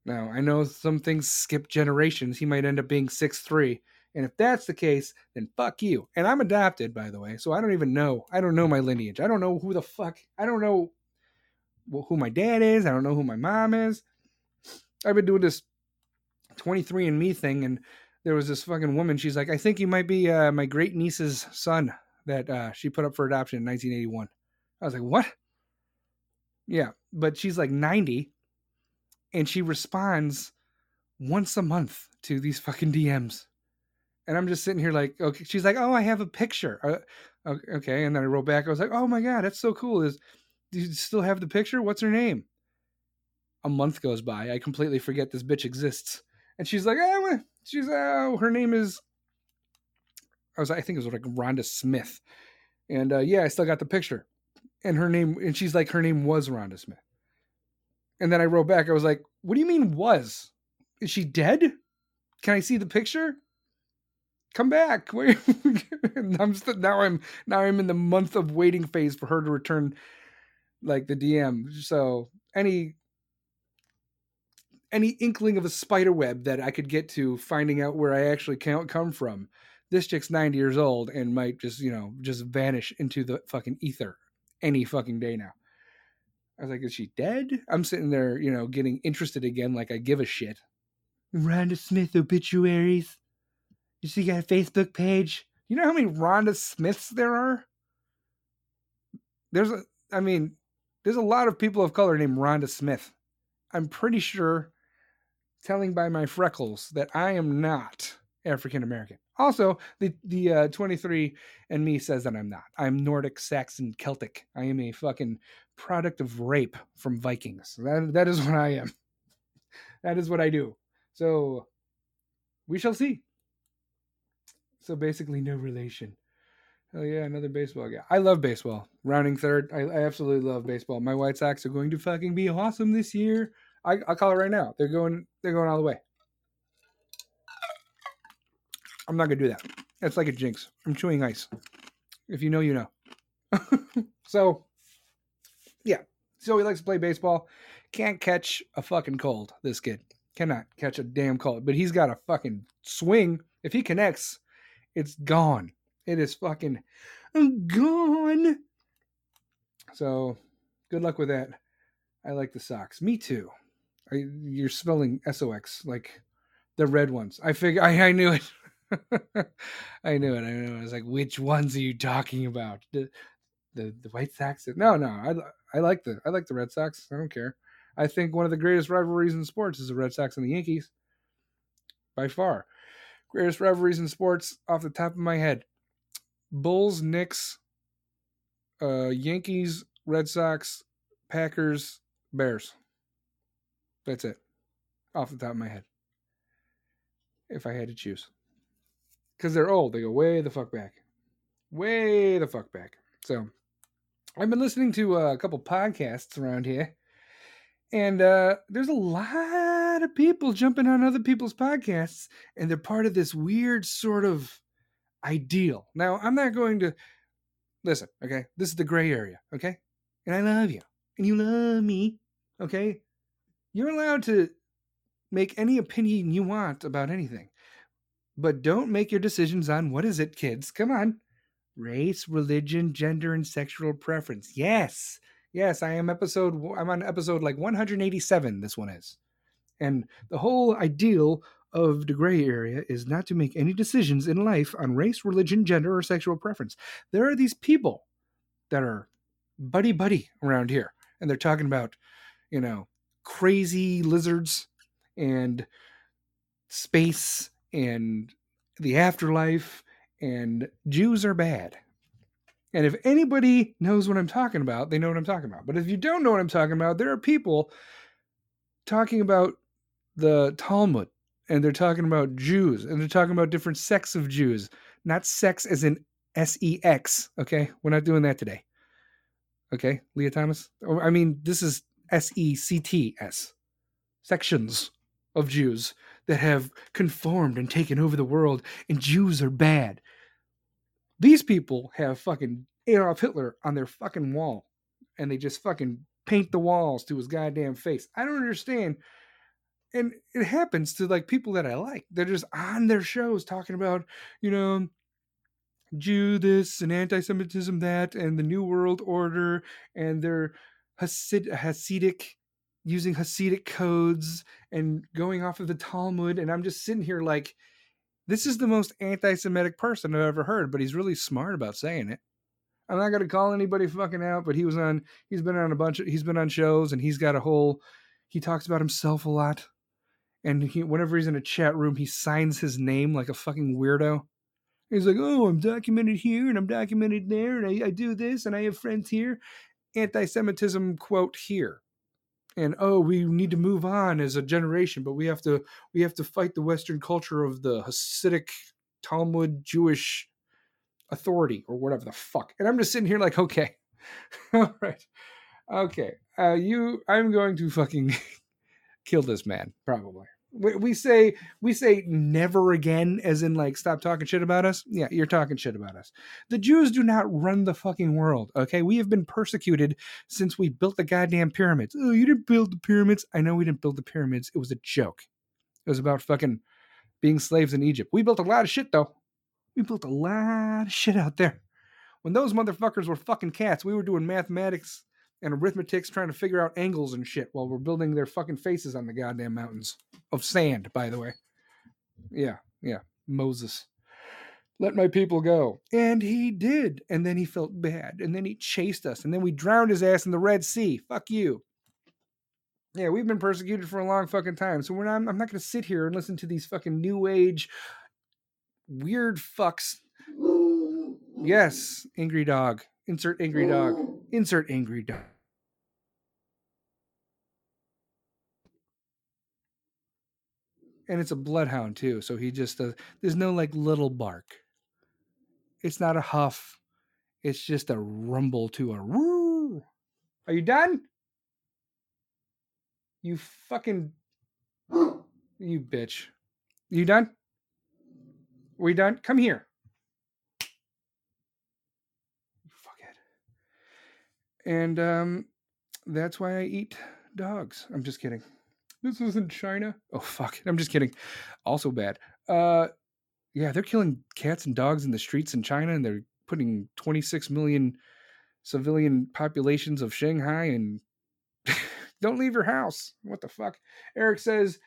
[SPEAKER 1] Now, I know some things skip generations. He might end up being six three, and if that's the case, then fuck you. And I'm adopted, by the way, so I don't even know. I don't know my lineage. I don't know who the fuck. I don't know who my dad is. I don't know who my mom is. I've been doing this 23andMe thing, and there was this fucking woman. She's like, I think you might be uh, my great niece's son that uh, she put up for adoption in 1981. I was like, what? Yeah, but she's like 90 and she responds once a month to these fucking DMs. And I'm just sitting here like, okay. She's like, oh, I have a picture. Uh, okay. And then I wrote back. I was like, oh my God, that's so cool. Is do you still have the picture? What's her name? A month goes by. I completely forget this bitch exists. And she's like, oh, she's, oh, her name is, I was, I think it was like Rhonda Smith. And uh, yeah, I still got the picture. And her name, and she's like, her name was Rhonda Smith. And then I wrote back, I was like, what do you mean was? Is she dead? Can I see the picture? Come back. <laughs> I'm st- now I'm now I'm in the month of waiting phase for her to return like the DM. So any any inkling of a spider web that I could get to finding out where I actually can't come from. This chick's 90 years old and might just, you know, just vanish into the fucking ether any fucking day now. I was like, is she dead? I'm sitting there, you know, getting interested again, like I give a shit. Rhonda Smith obituaries. You see, got a Facebook page. You know how many Rhonda Smiths there are? There's a, I mean, there's a lot of people of color named Rhonda Smith. I'm pretty sure, telling by my freckles, that I am not African American. Also, the the uh, 23 and me says that I'm not. I'm Nordic, Saxon, Celtic. I am a fucking product of rape from Vikings. That that is what I am. <laughs> That is what I do. So we shall see. So basically, no relation. Oh yeah, another baseball guy. I love baseball. Rounding third, I, I absolutely love baseball. My White Sox are going to fucking be awesome this year. I, I'll call it right now. They're going. They're going all the way. I'm not gonna do that. That's like a jinx. I'm chewing ice. If you know, you know. <laughs> so, yeah. So he likes to play baseball. Can't catch a fucking cold. This kid cannot catch a damn cold. But he's got a fucking swing. If he connects, it's gone. It is fucking gone. So, good luck with that. I like the socks. Me too. I, you're spelling S O X like the red ones. I figure I, I knew it. <laughs> I knew it. I knew it. I was like, which ones are you talking about? The the, the White Sox? No, no. I I like the I like the Red Sox. I don't care. I think one of the greatest rivalries in sports is the Red Sox and the Yankees. By far. Greatest rivalries in sports off the top of my head. Bulls, Knicks, uh, Yankees, Red Sox, Packers, Bears. That's it. Off the top of my head. If I had to choose. Because they're old. They go way the fuck back. Way the fuck back. So I've been listening to uh, a couple podcasts around here. And uh, there's a lot of people jumping on other people's podcasts, and they're part of this weird sort of ideal. Now, I'm not going to listen, okay? This is the gray area, okay? And I love you, and you love me, okay? You're allowed to make any opinion you want about anything, but don't make your decisions on what is it, kids? Come on. Race, religion, gender, and sexual preference. Yes. Yes, I am episode I'm on episode like 187 this one is. And the whole ideal of the gray area is not to make any decisions in life on race, religion, gender, or sexual preference. There are these people that are buddy buddy around here, and they're talking about, you know, crazy lizards and space and the afterlife and Jews are bad. And if anybody knows what I'm talking about, they know what I'm talking about. But if you don't know what I'm talking about, there are people talking about the Talmud and they're talking about Jews and they're talking about different sects of Jews, not sex as in S E X. Okay. We're not doing that today. Okay. Lia Thomas. Or, I mean, this is S E C T S sections of Jews that have conformed and taken over the world, and Jews are bad. These people have fucking Adolf Hitler on their fucking wall, and they just fucking paint the walls to his goddamn face. I don't understand. And it happens to like people that I like. They're just on their shows talking about, you know, Jew this and anti-Semitism that, and the New World Order, and their Hasid- Hasidic using Hasidic codes and going off of the Talmud. And I'm just sitting here like, This is the most anti-Semitic person I've ever heard, but he's really smart about saying it. I'm not gonna call anybody fucking out, but he was on. He's been on a bunch of. He's been on shows, and he's got a whole. He talks about himself a lot, and he whenever he's in a chat room, he signs his name like a fucking weirdo. He's like, "Oh, I'm documented here, and I'm documented there, and I, I do this, and I have friends here." Anti-Semitism quote here, and oh, we need to move on as a generation, but we have to we have to fight the Western culture of the Hasidic Talmud Jewish authority or whatever the fuck. And I'm just sitting here like, okay, <laughs> all right, okay, uh, you, I'm going to fucking <laughs> kill this man probably. We, we say we say never again, as in like stop talking shit about us. Yeah, you're talking shit about us. The Jews do not run the fucking world. Okay, we have been persecuted since we built the goddamn pyramids. Oh, you didn't build the pyramids. I know we didn't build the pyramids. It was a joke. It was about fucking being slaves in Egypt. We built a lot of shit though. We built a lot of shit out there. When those motherfuckers were fucking cats, we were doing mathematics and arithmetics trying to figure out angles and shit while we're building their fucking faces on the goddamn mountains of sand, by the way. Yeah, yeah. Moses. Let my people go. And he did. And then he felt bad. And then he chased us. And then we drowned his ass in the Red Sea. Fuck you. Yeah, we've been persecuted for a long fucking time. So we're not, I'm not going to sit here and listen to these fucking new age weird fucks. Yes, angry dog. Insert angry dog. Insert angry dog. And it's a bloodhound too, so he just does. There's no like little bark. It's not a huff. It's just a rumble to a roo. Are you done? You fucking <gasps> you bitch. You done? we done? Come here. And um, that's why I eat dogs. I'm just kidding. This isn't China. Oh fuck. I'm just kidding. Also bad. Uh yeah, they're killing cats and dogs in the streets in China and they're putting 26 million civilian populations of Shanghai and <laughs> don't leave your house. What the fuck? Eric says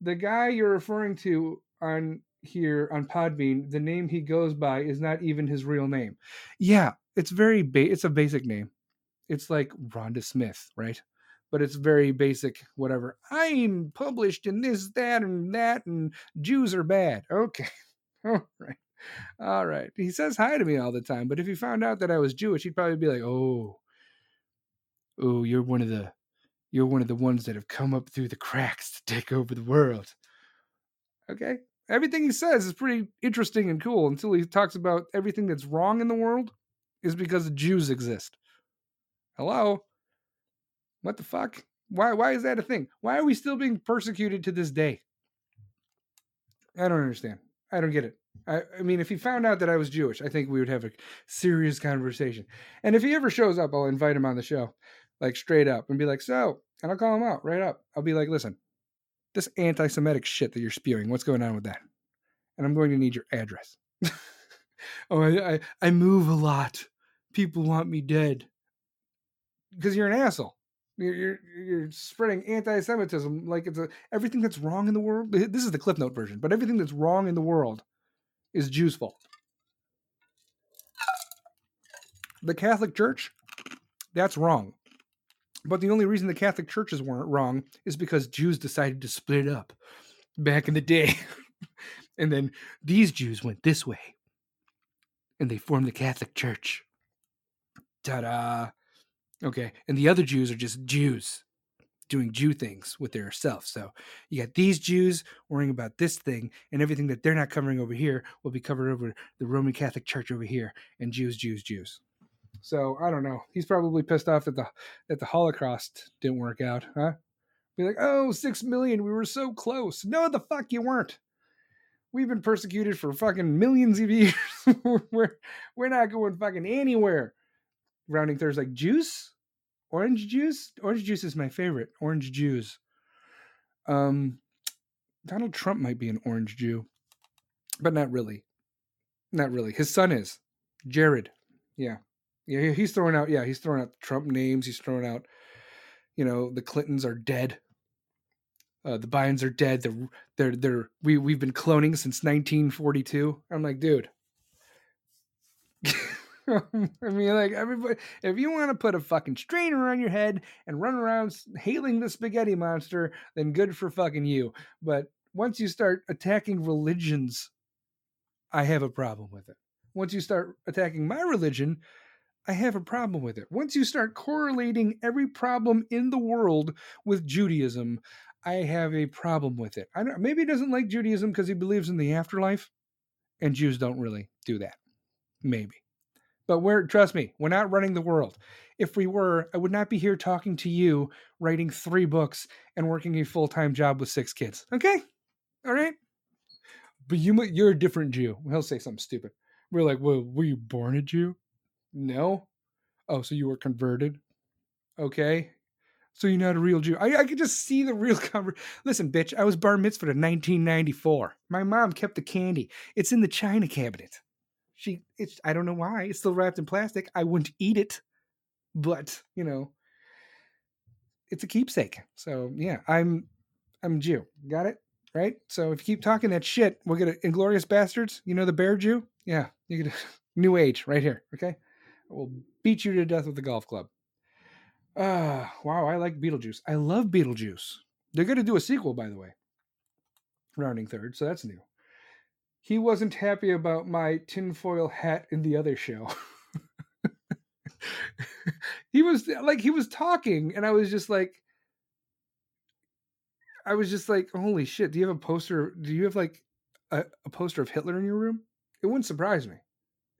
[SPEAKER 1] the guy you're referring to on here on Podbean, the name he goes by is not even his real name. Yeah, it's very ba- it's a basic name. It's like Rhonda Smith, right? But it's very basic, whatever. I'm published in this, that, and that, and Jews are bad. Okay. <laughs> All right. All right. He says hi to me all the time, but if he found out that I was Jewish, he'd probably be like, "Oh, oh, you're one of the, you're one of the ones that have come up through the cracks to take over the world." Okay, everything he says is pretty interesting and cool until he talks about everything that's wrong in the world is because Jews exist. Hello? What the fuck? Why why is that a thing? Why are we still being persecuted to this day? I don't understand. I don't get it. I, I mean, if he found out that I was Jewish, I think we would have a serious conversation. And if he ever shows up, I'll invite him on the show, like straight up, and be like, so, and I'll call him out right up. I'll be like, listen, this anti-Semitic shit that you're spewing. What's going on with that? And I'm going to need your address. <laughs> oh, I, I I move a lot. People want me dead because you're an asshole. You're, you're you're spreading anti-Semitism like it's a everything that's wrong in the world. This is the Cliff Note version, but everything that's wrong in the world is Jews' fault. The Catholic Church, that's wrong. But the only reason the Catholic churches weren't wrong is because Jews decided to split up back in the day. <laughs> and then these Jews went this way and they formed the Catholic Church. Ta da. Okay. And the other Jews are just Jews doing Jew things with their self. So you got these Jews worrying about this thing, and everything that they're not covering over here will be covered over the Roman Catholic Church over here, and Jews, Jews, Jews. So I don't know. He's probably pissed off that the that the Holocaust didn't work out, huh? Be like, oh, six million, we were so close. No, the fuck you weren't. We've been persecuted for fucking millions of <laughs> years. we're we're not going fucking anywhere. Rounding thirds like juice, orange juice. Orange juice is my favorite. Orange juice. Um, Donald Trump might be an orange Jew, but not really. Not really. His son is Jared. Yeah. Yeah, he's throwing out. Yeah, he's throwing out the Trump names. He's throwing out. You know, the Clintons are dead. uh, the Bidens are dead. They're they're they're we we've been cloning since 1942. I'm like, dude. <laughs> <laughs> I mean, like everybody, if you want to put a fucking strainer on your head and run around hailing the spaghetti monster, then good for fucking you. But once you start attacking religions, I have a problem with it. Once you start attacking my religion, I have a problem with it. Once you start correlating every problem in the world with Judaism, I have a problem with it. I don't, maybe he doesn't like Judaism because he believes in the afterlife, and Jews don't really do that. Maybe. But we're trust me, we're not running the world. If we were, I would not be here talking to you, writing three books, and working a full time job with six kids. Okay, all right. But you, you're a different Jew. He'll say something stupid. We're like, well, were you born a Jew? No. Oh, so you were converted? Okay. So you're not a real Jew. I, I could just see the real <laughs> convert. Listen, bitch, I was bar mitzvah in 1994. My mom kept the candy. It's in the china cabinet. She, it's, I don't know why. It's still wrapped in plastic. I wouldn't eat it, but you know, it's a keepsake. So yeah, I'm, I'm Jew. Got it? Right? So if you keep talking that shit, we'll get Inglourious Basterds. You know the bear Jew? Yeah, you get <laughs> New Age right here. Okay, we'll beat you to death with the golf club. Ah, wow, I like Beetlejuice. I love Beetlejuice. They're going to do a sequel, by the way. Rounding third, so that's new. He wasn't happy about my tinfoil hat in the other show. <laughs> he was like, he was talking, and I was just like, I was just like, holy shit, do you have a poster? Do you have like a, a poster of Hitler in your room? It wouldn't surprise me.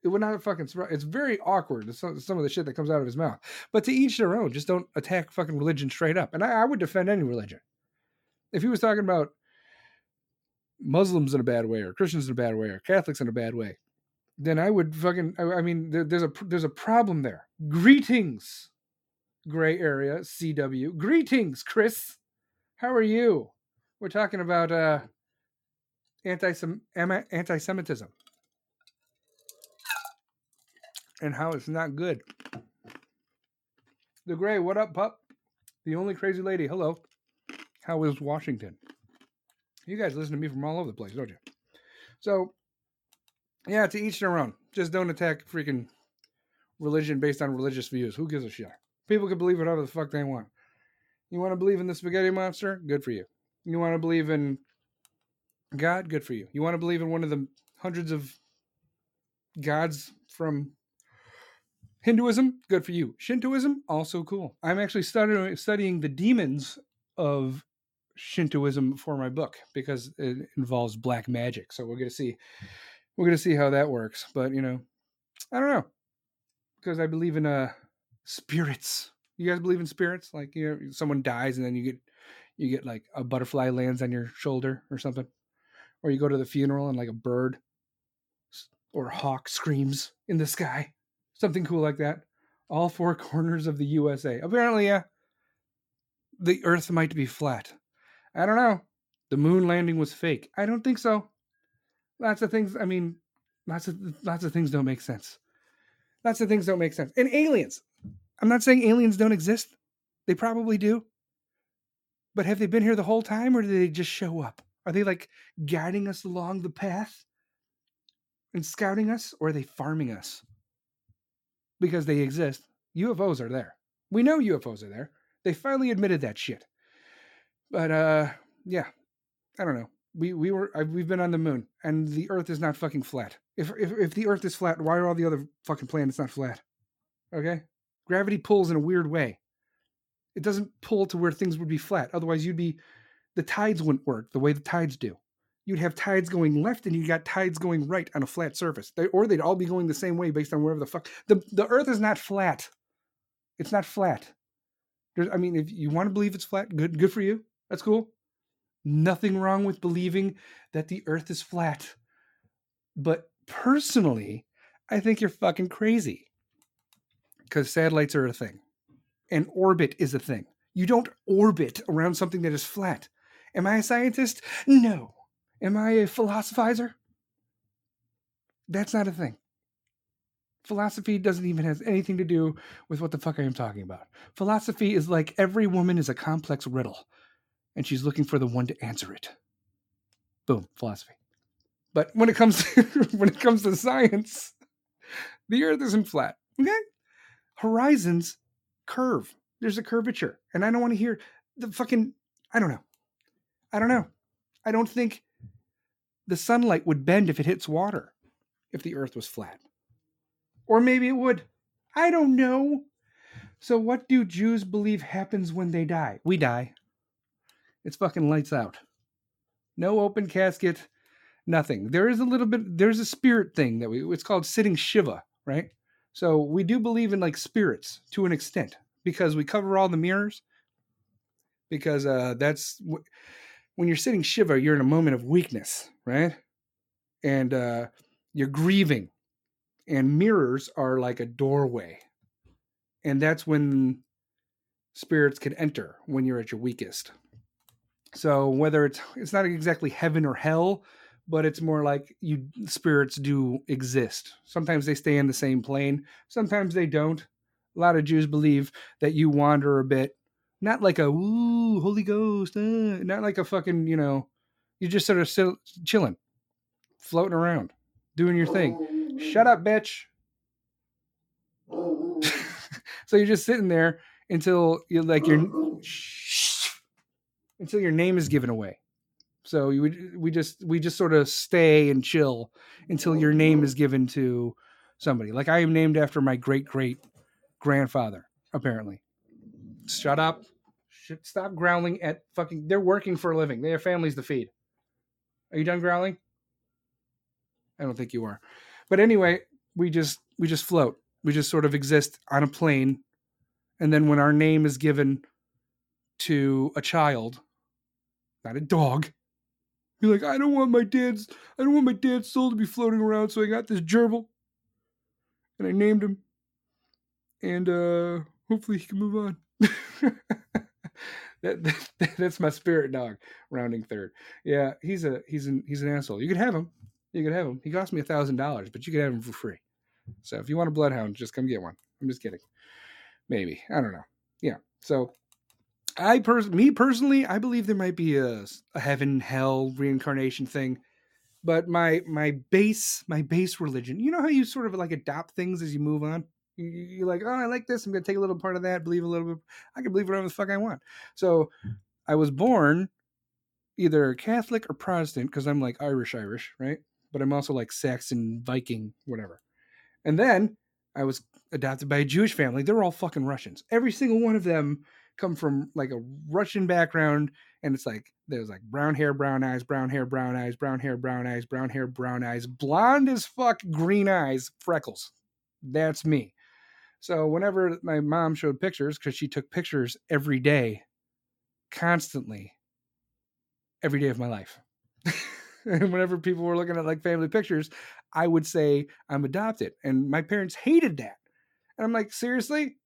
[SPEAKER 1] It would not fucking surprise. It's very awkward. Some, some of the shit that comes out of his mouth. But to each their own. Just don't attack fucking religion straight up. And I, I would defend any religion. If he was talking about Muslims in a bad way, or Christians in a bad way, or Catholics in a bad way, then I would fucking. I, I mean, there, there's a there's a problem there. Greetings, gray area CW. Greetings, Chris. How are you? We're talking about uh, anti anti-Semitism and how it's not good. The Gray, what up, pup? The only crazy lady. Hello. How is Washington? You guys listen to me from all over the place, don't you? So, yeah, to each their own. Just don't attack freaking religion based on religious views. Who gives a shit? People can believe whatever the fuck they want. You want to believe in the spaghetti monster? Good for you. You want to believe in God? Good for you. You want to believe in one of the hundreds of gods from Hinduism, good for you. Shintoism, also cool. I'm actually studying studying the demons of Shintoism for my book because it involves black magic. So we're gonna see we're gonna see how that works. But you know, I don't know because I believe in uh spirits. You guys believe in spirits? Like you know, someone dies and then you get you get like a butterfly lands on your shoulder or something, or you go to the funeral and like a bird or a hawk screams in the sky something cool like that. All four corners of the USA. Apparently, yeah, the Earth might be flat. I don't know. The moon landing was fake. I don't think so. Lots of things. I mean, lots of lots of things don't make sense. Lots of things don't make sense. And aliens. I'm not saying aliens don't exist. They probably do. But have they been here the whole time, or did they just show up? Are they like guiding us along the path and scouting us, or are they farming us? because they exist. UFOs are there. We know UFOs are there. They finally admitted that shit. But uh yeah, I don't know. We we were I, we've been on the moon and the earth is not fucking flat. If if if the earth is flat, why are all the other fucking planets not flat? Okay? Gravity pulls in a weird way. It doesn't pull to where things would be flat. Otherwise you'd be the tides wouldn't work the way the tides do. You'd have tides going left and you got tides going right on a flat surface. They, or they'd all be going the same way based on wherever the fuck. The, the earth is not flat. It's not flat. There's, I mean, if you want to believe it's flat, good, good for you. That's cool. Nothing wrong with believing that the earth is flat. But personally, I think you're fucking crazy. Because satellites are a thing. And orbit is a thing. You don't orbit around something that is flat. Am I a scientist? No. Am I a philosophizer? That's not a thing. Philosophy doesn't even have anything to do with what the fuck I am talking about. Philosophy is like every woman is a complex riddle. And she's looking for the one to answer it. Boom, philosophy. But when it comes to, <laughs> when it comes to science, the earth isn't flat. Okay? Horizons curve. There's a curvature. And I don't want to hear the fucking I don't know. I don't know. I don't think the sunlight would bend if it hits water if the earth was flat. Or maybe it would. I don't know. So, what do Jews believe happens when they die? We die. It's fucking lights out. No open casket, nothing. There is a little bit, there's a spirit thing that we, it's called sitting Shiva, right? So, we do believe in like spirits to an extent because we cover all the mirrors. Because uh, that's when you're sitting Shiva, you're in a moment of weakness, right? And uh, you're grieving. And mirrors are like a doorway and that's when spirits can enter when you're at your weakest so whether it's it's not exactly heaven or hell but it's more like you spirits do exist. Sometimes they stay in the same plane sometimes they don't. A lot of jews believe that you wander a bit not like a ooh holy ghost uh, not like a fucking you know you just sort of still chilling floating around doing your thing. Shut up bitch. <laughs> So you're just sitting there until you're like <laughs> your until your name is given away. So you would we just we just sort of stay and chill until your name is given to somebody. Like I am named after my great great grandfather, apparently. Shut up. Stop growling at fucking they're working for a living. They have families to feed. Are you done growling? I don't think you are. But anyway, we just we just float. We just sort of exist on a plane. And then when our name is given to a child, not a dog, you're like, I don't want my dad's I don't want my dad's soul to be floating around, so I got this gerbil. And I named him. And uh hopefully he can move on. <laughs> that, that, that's my spirit dog, rounding third. Yeah, he's a he's an he's an asshole. You could have him. You could have him. He cost me a thousand dollars, but you could have him for free. So if you want a bloodhound, just come get one. I'm just kidding. Maybe I don't know. Yeah. So I pers- me personally, I believe there might be a, a heaven hell reincarnation thing, but my my base my base religion. You know how you sort of like adopt things as you move on. You're like, oh, I like this. I'm gonna take a little part of that. Believe a little bit. I can believe whatever the fuck I want. So I was born either Catholic or Protestant because I'm like Irish Irish, right? But I'm also like Saxon Viking, whatever. And then I was adopted by a Jewish family. They're all fucking Russians. Every single one of them come from like a Russian background. And it's like, there's like brown hair, brown eyes, brown hair, brown eyes, brown hair, brown eyes, brown hair, brown eyes, blonde as fuck, green eyes, freckles. That's me. So whenever my mom showed pictures, because she took pictures every day, constantly, every day of my life. and <laughs> whenever people were looking at like family pictures, I would say I'm adopted. And my parents hated that. And I'm like, seriously?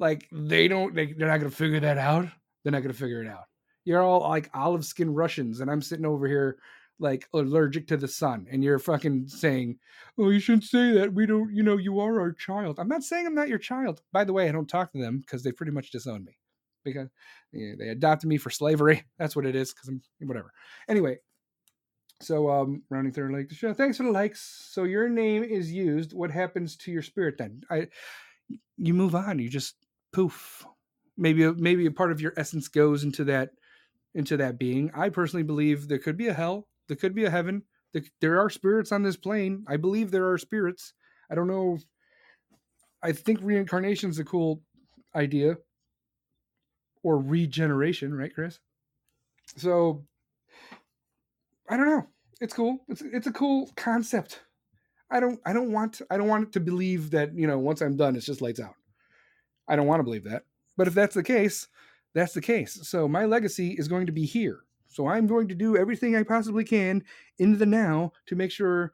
[SPEAKER 1] Like they don't they, they're not gonna figure that out. They're not gonna figure it out. You're all like olive skin Russians, and I'm sitting over here like allergic to the sun, and you're fucking saying, Oh, you shouldn't say that. We don't, you know, you are our child. I'm not saying I'm not your child. By the way, I don't talk to them because they pretty much disown me. Because yeah, they adopted me for slavery. <laughs> That's what it is, because I'm whatever. Anyway, so, um, rounding third like the show. Thanks for the likes. So your name is used. What happens to your spirit then? I, you move on. You just poof. Maybe maybe a part of your essence goes into that into that being. I personally believe there could be a hell. There could be a heaven. There, there are spirits on this plane. I believe there are spirits. I don't know. I think reincarnation is a cool idea, or regeneration, right, Chris? So I don't know. It's cool. It's it's a cool concept. I don't I don't want I don't want it to believe that, you know, once I'm done it's just lights out. I don't want to believe that. But if that's the case, that's the case. So my legacy is going to be here. So I'm going to do everything I possibly can in the now to make sure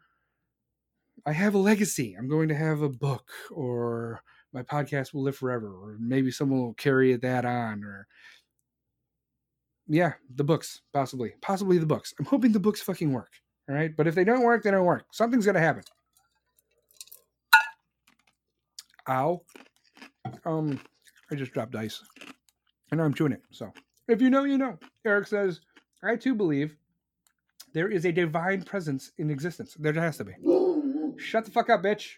[SPEAKER 1] I have a legacy. I'm going to have a book or my podcast will live forever or maybe someone will carry that on or yeah, the books, possibly. Possibly the books. I'm hoping the books fucking work. All right. But if they don't work, they don't work. Something's going to happen. Ow. Um, I just dropped ice. Know I'm chewing it. So If you know, you know. Eric says, I too believe there is a divine presence in existence. There has to be. Shut the fuck up, bitch.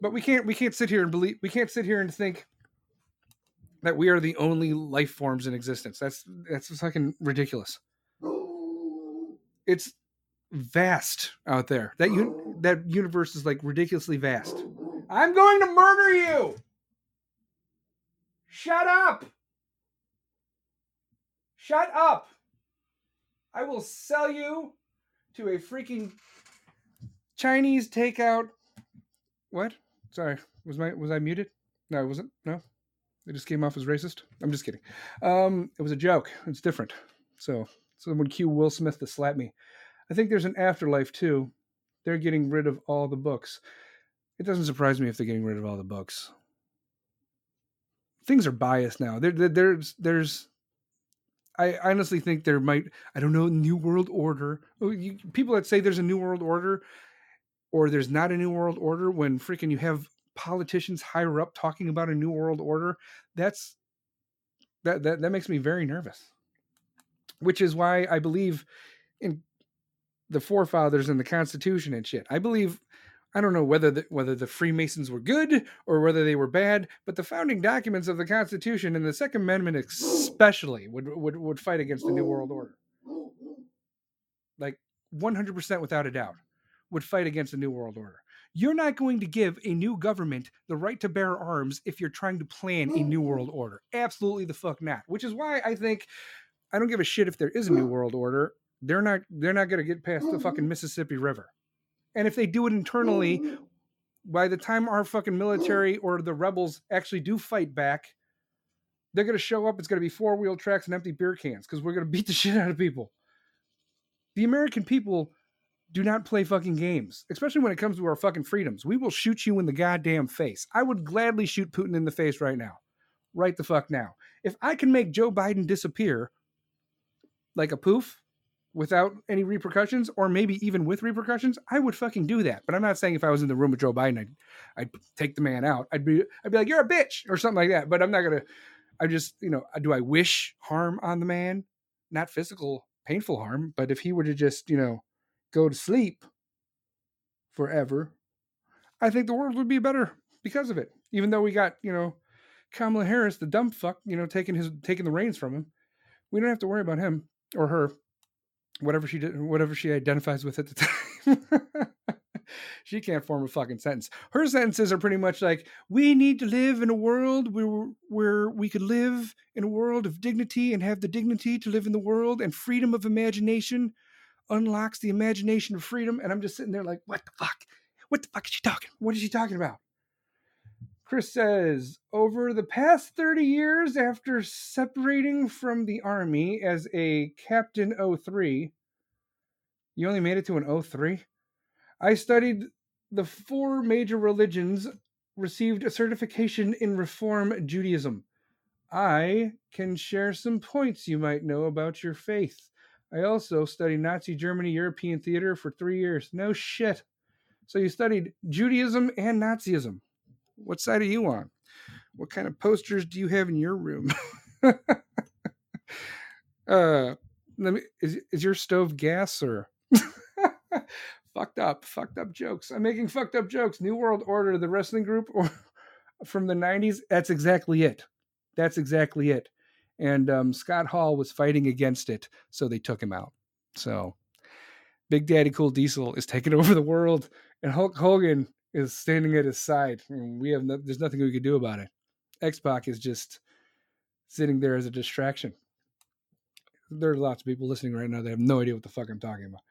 [SPEAKER 1] But we can't we can't sit here and believe we can't sit here and think that we are the only life forms in existence. That's that's fucking ridiculous. It's vast out there. That un- that universe is like ridiculously vast. I'm going to murder you. Shut up. Shut up. I will sell you to a freaking Chinese takeout. What? Sorry. Was my was I muted? No, I wasn't. No. It just came off as racist. I'm just kidding. Um, it was a joke. It's different. So someone cue Will Smith to slap me. I think there's an afterlife too. They're getting rid of all the books. It doesn't surprise me if they're getting rid of all the books. Things are biased now. There, there there's there's I honestly think there might I don't know new world order. Oh, people that say there's a new world order or there's not a new world order when freaking you have politicians higher up talking about a new world order, that's that that that makes me very nervous. Which is why I believe in the forefathers and the Constitution and shit. I believe I don't know whether the, whether the Freemasons were good or whether they were bad, but the founding documents of the Constitution and the Second Amendment especially would would, would fight against the New World Order. Like 100% without a doubt would fight against the New World Order. You're not going to give a new government the right to bear arms if you're trying to plan a new world order. Absolutely the fuck not. Which is why I think I don't give a shit if there is a new world order. They're not they're not going to get past the fucking Mississippi River. And if they do it internally, mm. by the time our fucking military or the rebels actually do fight back, they're going to show up. It's going to be four wheel tracks and empty beer cans because we're going <laughs> to beat the shit out of people. The American people do not play fucking games, especially when it comes to our fucking freedoms. We will shoot you in the goddamn face. I would gladly shoot Putin in the face right now. Right the fuck now. If I can make Joe Biden disappear like a poof without any repercussions, or maybe even with repercussions, I would fucking do that. But I'm not saying if I was in the room with Joe Biden, I'd, I'd take the man out. I'd be, I'd be like, "You're a bitch" or something like that. But I'm not gonna. I just, you know, do I wish harm on the man? Not physical, painful harm, but if he were to just, you know, go to sleep forever, I think the world would be better because of it. Even though we got, you know, Kamala Harris, the dumb fuck, you know, taking his taking the reins from him, we don't have to worry about him or her whatever she did, whatever she identifies with at the <laughs> time. she can't form a fucking sentence. Her sentences are pretty much like, "We need to live in a world where where we could live in a world of dignity and have the dignity to live in the world and freedom of imagination unlocks the imagination of freedom." And I'm just sitting there like, "What the fuck? What the fuck is she talking? What is she talking about?" Chris says, over the past 30 years after separating from the Army as a Captain O3, you only made it to an O3? I studied the four major religions, received a certification in Reform Judaism. I can share some points you might know about your faith. I also studied Nazi Germany European theater for three years. No shit. So you studied Judaism and Nazism. What side are you on? What kind of posters do you have in your room? <laughs> uh, let me. Is is your stove gas or? <laughs> fucked up, fucked up jokes. I'm making fucked up jokes. New World Order, the wrestling group, or <laughs> from the '90s. That's exactly it. That's exactly it. And um, Scott Hall was fighting against it, so they took him out. So, Big Daddy Cool Diesel is taking over the world, and Hulk Hogan is standing at his side. And we have no, there's nothing we can do about it. X Pac is just sitting there as a distraction. There are lots of people listening right now. They have no idea what the fuck I'm talking about.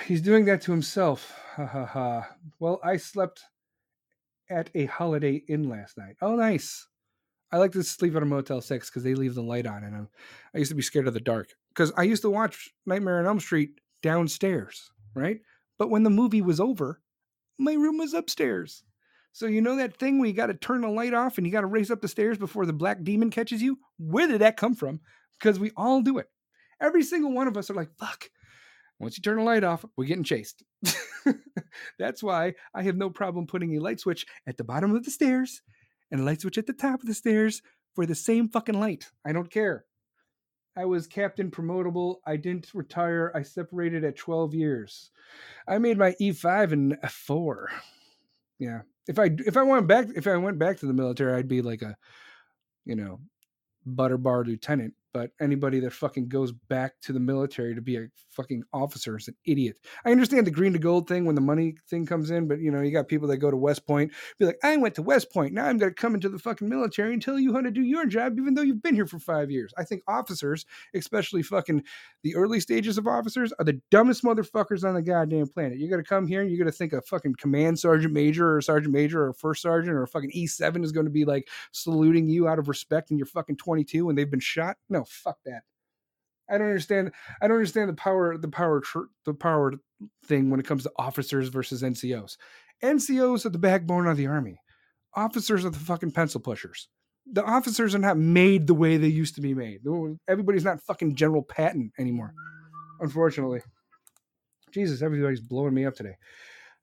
[SPEAKER 1] <sighs> he's doing that to himself. Ha ha ha. Well, I slept at a Holiday Inn last night. Oh, nice. I like to sleep at a Motel Six because they leave the light on, and I'm, I used to be scared of the dark because I used to watch Nightmare on Elm Street downstairs, right? But when the movie was over, my room was upstairs. So you know that thing where you got to turn the light off and you got to race up the stairs before the black demon catches you? Where did that come from? Because we all do it. Every single one of us are like, fuck. Once you turn the light off, we're getting chased. <laughs> That's why I have no problem putting a light switch at the bottom of the stairs and a light switch at the top of the stairs for the same fucking light. I don't care. I was captain promotable. I didn't retire. I separated at 12 years. I made my E5 and F4. Yeah. If I if I went back if I went back to the military, I'd be like a you know, butter bar lieutenant but anybody that fucking goes back to the military to be a fucking officer is an idiot. I understand the green to gold thing when the money thing comes in, but you know, you got people that go to West Point, be like, I went to West Point. Now I'm going to come into the fucking military and tell you how to do your job, even though you've been here for five years. I think officers, especially fucking the early stages of officers, are the dumbest motherfuckers on the goddamn planet. You got to come here and you got to think a fucking command sergeant major or sergeant major or first sergeant or a fucking E7 is going to be like saluting you out of respect and you're fucking 22 and they've been shot. No, fuck that. I don't understand. I don't understand the power, the power, tr- the power thing when it comes to officers versus NCOs. NCOs are the backbone of the army. Officers are the fucking pencil pushers. The officers are not made the way they used to be made. Everybody's not fucking General Patton anymore, unfortunately. Jesus, everybody's blowing me up today.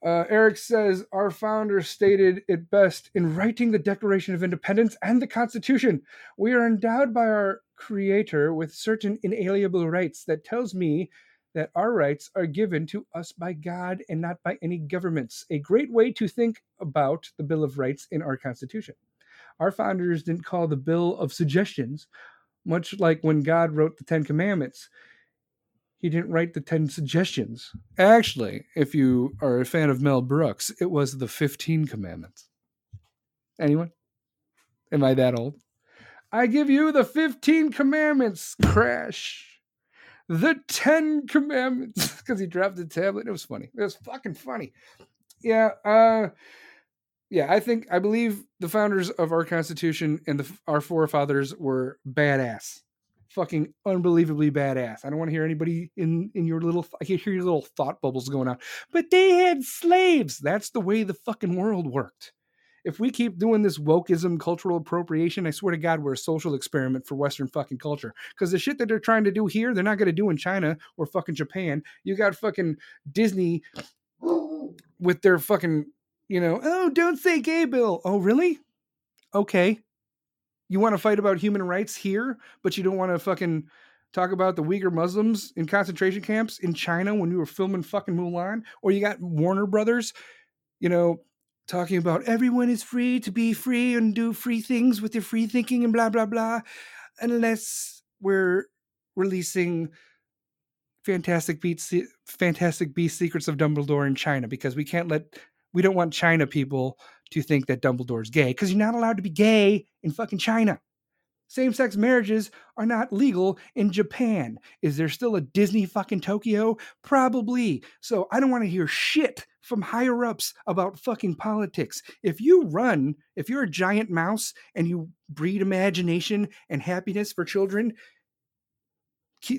[SPEAKER 1] Uh, Eric says our founder stated it best in writing the Declaration of Independence and the Constitution. We are endowed by our Creator with certain inalienable rights that tells me that our rights are given to us by God and not by any governments. A great way to think about the Bill of Rights in our Constitution. Our founders didn't call the Bill of Suggestions, much like when God wrote the Ten Commandments he didn't write the 10 suggestions. Actually, if you are a fan of Mel Brooks, it was the 15 commandments. Anyone? Am I that old? I give you the 15 commandments, crash. The 10 commandments. <laughs> Because he dropped the tablet. It was funny. It was fucking funny. Yeah, uh, yeah, I think I believe the founders of our Constitution and the, our forefathers were badass fucking unbelievably badass. I don't want to hear anybody in in your little I can hear your little thought bubbles going on. But they had slaves. That's the way the fucking world worked. If we keep doing this wokeism, cultural appropriation, I swear to God, we're a social experiment for Western fucking culture. Because the shit that they're trying to do here, they're not going to do in China or fucking Japan. You got fucking Disney with their fucking, you know, oh, don't say gay bill. Oh, really? Okay you want to fight about human rights here, but you don't want to fucking talk about the Uyghur Muslims in concentration camps in China when you were filming fucking Mulan, or you got Warner Brothers, you know, talking about everyone is free to be free and do free things with their free thinking and blah blah blah, unless we're releasing Fantastic Beasts, Fantastic Beast Secrets of Dumbledore in China because we can't let we don't want China people to think that Dumbledore's gay because you're not allowed to be gay in fucking China. Same sex marriages are not legal in Japan. Is there still a Disney fucking Tokyo? Probably. So I don't want to hear shit from higher ups about fucking politics. If you run, if you're a giant mouse and you breed imagination and happiness for children,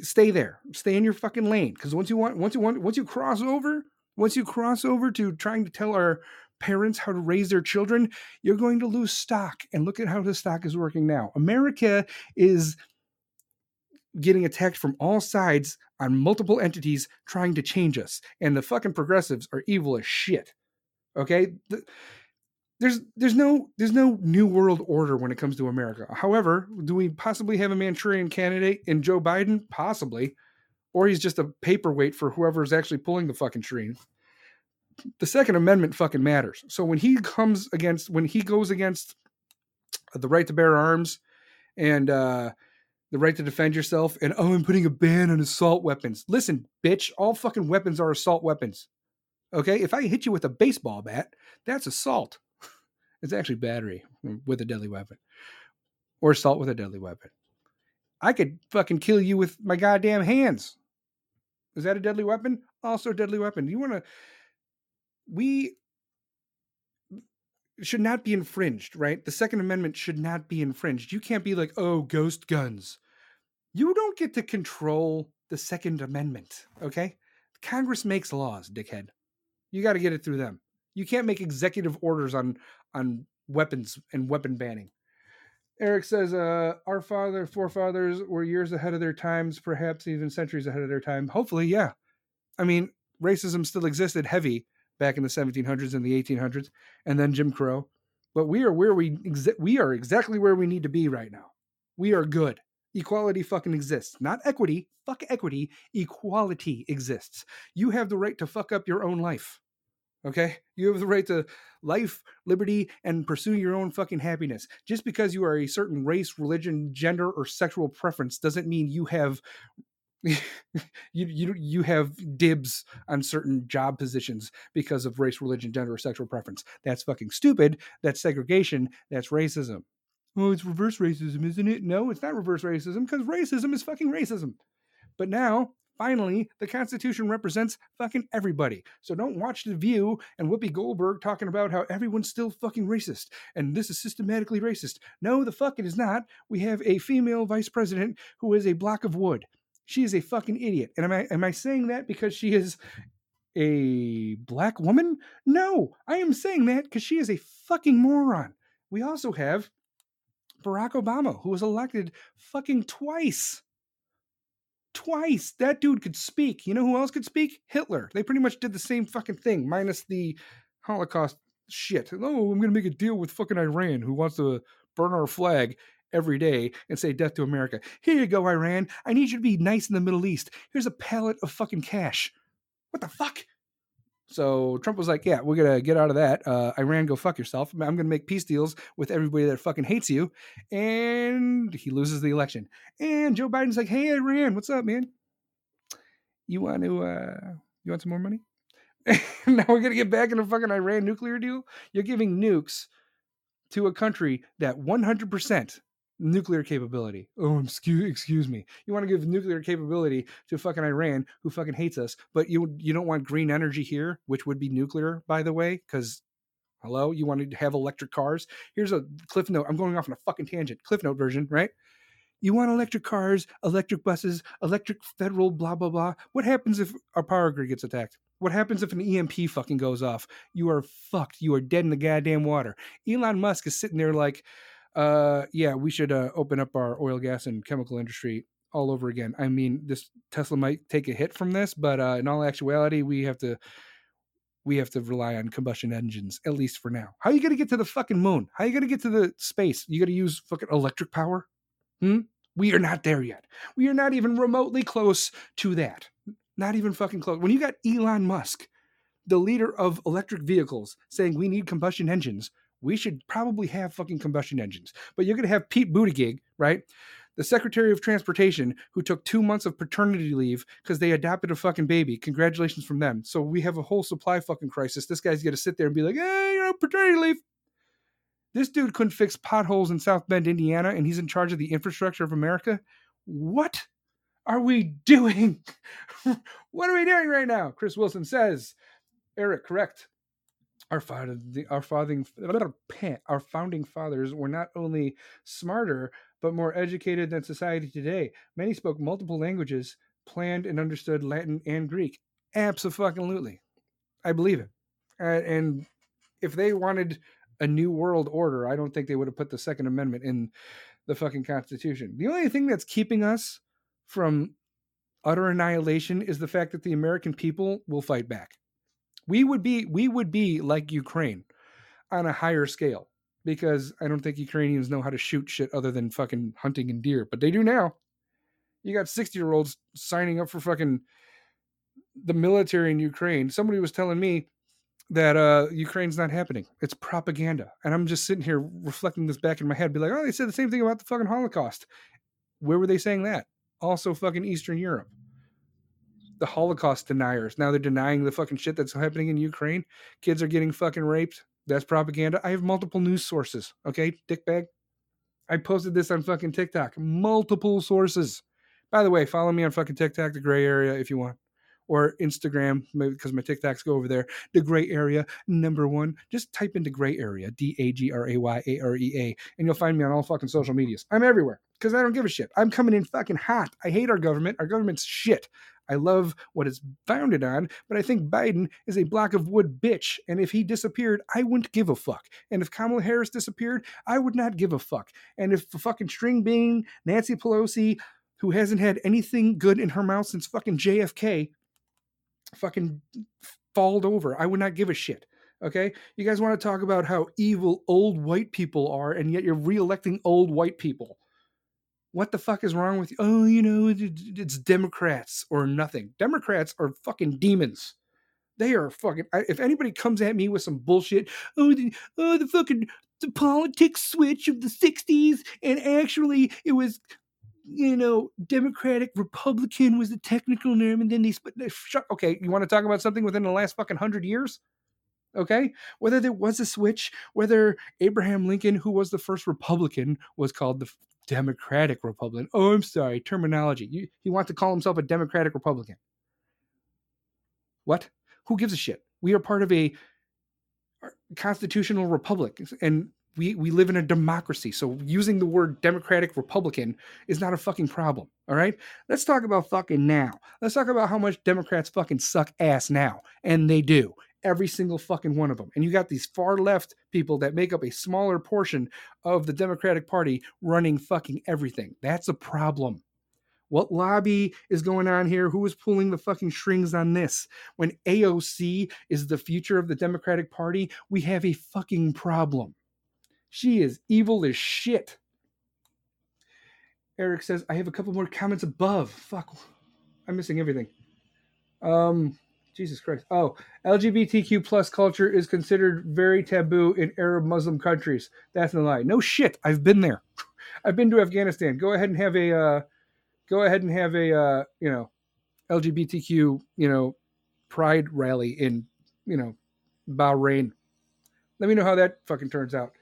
[SPEAKER 1] stay there. Stay in your fucking lane. Because once you want, once you want, once you cross over, once you cross over to trying to tell our parents how to raise their children, you're going to lose stock. And look at how the stock is working now. America is getting attacked from all sides on multiple entities trying to change us. And the fucking progressives are evil as shit. Okay? there's there's no there's no new world order when it comes to America. However, do we possibly have a Manchurian candidate in Joe Biden? Possibly. Or he's just a paperweight for whoever's actually pulling the fucking tree the Second Amendment fucking matters. So when he comes against, when he goes against the right to bear arms and uh, the right to defend yourself, and oh, I'm putting a ban on assault weapons. Listen, bitch, all fucking weapons are assault weapons. Okay, if I hit you with a baseball bat, that's assault. <laughs> It's actually battery with a deadly weapon, or assault with a deadly weapon. I could fucking kill you with my goddamn hands. Is that a deadly weapon? Also a deadly weapon. You want to we should not be infringed, right? The Second Amendment should not be infringed. You can't be like, oh, ghost guns. You don't get to control the Second Amendment, okay? Congress makes laws, dickhead. You got to get it through them. You can't make executive orders on on weapons and weapon banning. Eric says, uh, our father, forefathers were years ahead of their times, perhaps even centuries ahead of their time. Hopefully, yeah. I mean, racism still existed heavy back in the 1700s and the 1800s, and then Jim Crow. but we are where we we are exactly where we need to be right now. We are good. Equality fucking exists. Not equity. Fuck equity. Equality exists. You have the right to fuck up your own life. Okay? You have the right to life, liberty, and pursue your own fucking happiness. Just because you are a certain race, religion, gender, or sexual preference doesn't mean you have <laughs> you you you have dibs on certain job positions because of race, religion, gender, or sexual preference. That's fucking stupid. That's segregation. That's racism. Oh, it's reverse racism, isn't it? No, it's not reverse racism because racism is fucking racism. But now, finally, the Constitution represents fucking everybody. So don't watch The View and Whoopi Goldberg talking about how everyone's still fucking racist and this is systematically racist. No, the fuck it is not. We have a female vice president who is a block of wood. She is a fucking idiot. And am I am I saying that because she is a black woman? No, I am saying that because she is a fucking moron. We also have Barack Obama, who was elected fucking twice. Twice. That dude could speak. You know who else could speak? Hitler. They pretty much did the same fucking thing, minus the Holocaust shit. Oh, I'm going to make a deal with fucking Iran, who wants to burn our flag every day and say death to America. Here you go, Iran. I need you to be nice in the Middle East. Here's a pallet of fucking cash. What the fuck? So Trump was like, "Yeah, we're gonna get out of that. Uh, Iran, go fuck yourself. I'm gonna make peace deals with everybody that fucking hates you," and he loses the election. And Joe Biden's like, "Hey, Iran, what's up, man? You want to? Uh, you want some more money? <laughs> now we're gonna get back in a fucking Iran nuclear deal. You're giving nukes to a country that 100 percent nuclear capability. Oh, excuse excuse me. You want to give nuclear capability to fucking Iran, who fucking hates us, but you you don't want green energy here, which would be nuclear, by the way, because hello, you want to have electric cars. Here's a cliff note. I'm going off on a fucking tangent. Cliff note version, right? You want electric cars, electric buses, electric federal blah blah blah. What happens if our power grid gets attacked? What happens if an EMP fucking goes off? You are fucked. You are dead in the goddamn water. Elon Musk is sitting there like, uh, yeah, we should uh, open up our oil, gas, and chemical industry all over again. I mean, this Tesla might take a hit from this, but uh, in all actuality, we have to we have to rely on combustion engines at least for now. How are you going to get to the fucking moon? How are you going to get to the space? You got to use fucking electric power? Hmm? We are not there yet. We are not even remotely close to that. Not even fucking close. When you got Elon Musk, the leader of electric vehicles, saying we need combustion engines, we should probably have fucking combustion engines. But you're going to have Pete Buttigieg, right? The Secretary of Transportation, who took two months of paternity leave because they adopted a fucking baby. Congratulations from them. So we have a whole supply fucking crisis. This guy's going to sit there and be like, hey, you know, paternity leave. This dude couldn't fix potholes in South Bend, Indiana, and he's in charge of the infrastructure of America. What are we doing? <laughs> what are we doing right now? Chris Wilson says, Eric, correct our father, our founding, our founding fathers were not only smarter but more educated than society today. Many spoke multiple languages, planned and understood Latin and Greek. Absolutely, I believe it. And if they wanted a new world order, I don't think they would have put the Second Amendment in the fucking Constitution. The only thing that's keeping us from utter annihilation is the fact that the American people will fight back we would be we would be like Ukraine on a higher scale because I don't think Ukrainians know how to shoot shit other than fucking hunting and deer, but they do now. You got 60 year olds signing up for fucking the military in Ukraine. Somebody was telling me that uh Ukraine's not happening. It's propaganda. And I'm just sitting here reflecting this back in my head, be like, oh, they said the same thing about the fucking Holocaust. Where were they saying that? Also fucking Eastern Europe the Holocaust deniers. Now they're denying the fucking shit that's happening in Ukraine. Kids are getting fucking raped. That's propaganda. I have multiple news sources. Okay, dickbag. I posted this on fucking TikTok. Multiple sources. By the way, follow me on fucking TikTok, the gray area, if you want. Or Instagram, because my TikToks go over there. The gray area, number one. Just type into gray area, D A G R A Y A R E A, and you'll find me on all fucking social medias. I'm everywhere because I don't give a shit. I'm coming in fucking hot. I hate our government. Our government's shit. I love what it's founded on, but I think Biden is a block of wood bitch. And if he disappeared, I wouldn't give a fuck. And if Kamala Harris disappeared, I would not give a fuck. And if the fucking string being Nancy Pelosi, who hasn't had anything good in her mouth since fucking JFK, fucking falled over, I would not give a shit. Okay? You guys want to talk about how evil old white people are, and yet you're re-electing old white people. What the fuck is wrong with you? Oh, you know, it's Democrats or nothing. Democrats are fucking demons. They are fucking. If anybody comes at me with some bullshit, oh, the, oh, the fucking the politics switch of the '60s, and actually it was, you know, Democratic Republican was the technical term, and then they split. Shut. Okay, you want to talk about something within the last fucking hundred years? Okay, whether there was a switch, whether Abraham Lincoln, who was the first Republican, was called the Democratic Republican. Oh, I'm sorry, terminology. You, he wants to call himself a Democratic Republican. What? Who gives a shit? We are part of a uh, constitutional republic, and we we live in a democracy. So using the word Democratic Republican is not a fucking problem. All right. Let's talk about fucking now. Let's talk about how much Democrats fucking suck ass now, and they do every single fucking one of them. And you got these far left people that make up a smaller portion of the Democratic Party running fucking everything. That's a problem. What lobby is going on here? Who is pulling the fucking strings on this? When AOC is the future of the Democratic Party, we have a fucking problem. She is evil as shit. Eric says, I have a couple more comments above. Fuck. I'm missing everything. Um, Jesus Christ. Oh, LGBTQ plus culture is considered very taboo in Arab Muslim countries. That's a lie. No shit. I've been there. <laughs> I've been to Afghanistan. Go ahead and have a uh, go ahead and have a uh, you know LGBTQ you know pride rally in you know Bahrain. Let me know how that fucking turns out.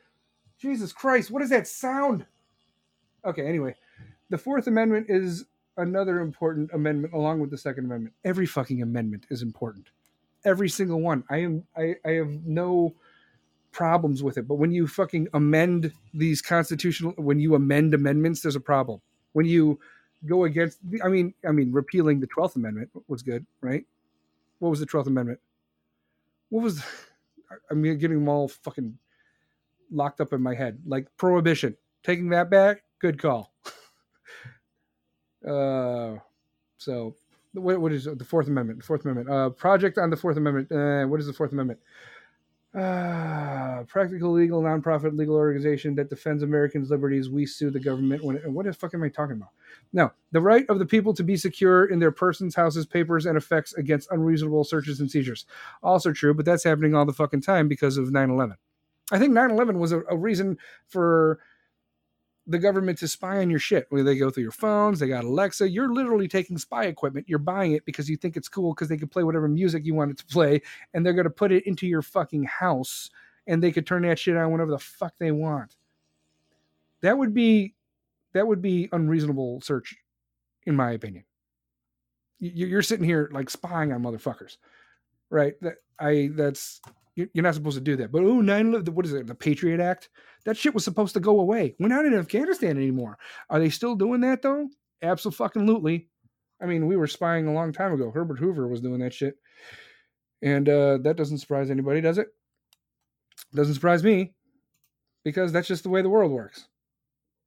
[SPEAKER 1] Jesus Christ, what is that sound? Okay, anyway, the Fourth Amendment is another important amendment along with the Second Amendment. Every fucking amendment is important. Every single one. I am I, I have no problems with it. But when you fucking amend these constitutional when you amend amendments, there's a problem. When you go against I mean I mean repealing the Twelfth Amendment was good, right? What was the Twelfth Amendment? What was I'm getting them all fucking locked up in my head. Like prohibition. Taking that back, good call. <laughs> uh, so what, what is the Fourth Amendment? Fourth Amendment. Uh, project on the Fourth Amendment. Uh, what is the Fourth Amendment? Uh, practical legal nonprofit legal organization that defends Americans' liberties. We sue the government. When what the fuck am I talking about? No, the right of the people to be secure in their persons, houses, papers, and effects against unreasonable searches and seizures. Also true, but that's happening all the fucking time because of 9/11. I think 9/11 was a, a reason for the government to spy on your shit. Where they go through your phones, they got Alexa. You're literally taking spy equipment. You're buying it because you think it's cool because they can play whatever music you want it to play, and they're going to put it into your fucking house, and they could turn that shit on whenever the fuck they want. That would be, that would be unreasonable search, in my opinion. You- You're sitting here like spying on motherfuckers, right? That I that's you're not supposed to do that. But oh, 9 what is it? The Patriot Act? That shit was supposed to go away. We're not in Afghanistan anymore. Are they still doing that though? Absolutely. I mean, we were spying a long time ago. Herbert Hoover was doing that shit. And uh, that doesn't surprise anybody, does it? Doesn't surprise me because that's just the way the world works.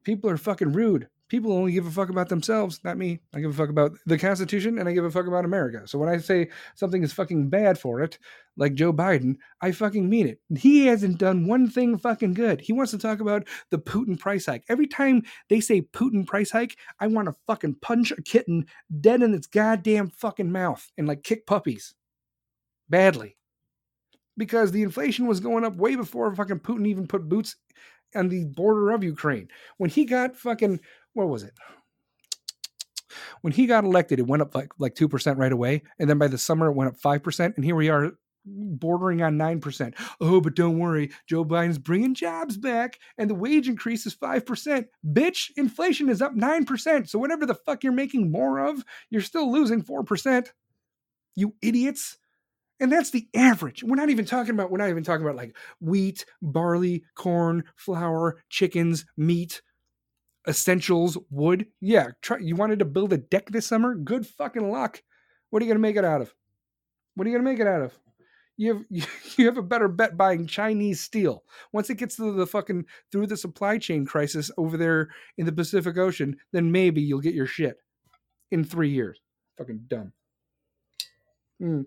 [SPEAKER 1] People are fucking rude. People only give a fuck about themselves, not me. I give a fuck about the Constitution and I give a fuck about America. So when I say something is fucking bad for it, like Joe Biden, I fucking mean it. He hasn't done one thing fucking good. He wants to talk about the Putin price hike. Every time they say Putin price hike, I want to fucking punch a kitten dead in its goddamn fucking mouth and like kick puppies badly. Because the inflation was going up way before fucking Putin even put boots on the border of Ukraine. When he got fucking, what was it? When he got elected, it went up like like two percent right away, and then by the summer it went up five percent, and here we are bordering on 9%. Oh, but don't worry, Joe Biden's bringing jobs back and the wage increase is 5%. Bitch, inflation is up 9%. So whatever the fuck you're making more of, you're still losing 4%. You idiots. And that's the average. We're not even talking about we're not even talking about like wheat, barley, corn, flour, chickens, meat, essentials, wood. Yeah, try, you wanted to build a deck this summer? Good fucking luck. What are you going to make it out of? What are you going to make it out of? you have <laughs> you have a better bet buying Chinese steel. Once it gets to the fucking through the supply chain crisis over there in the Pacific Ocean, then maybe you'll get your shit in three years. Fucking dumb. Mm.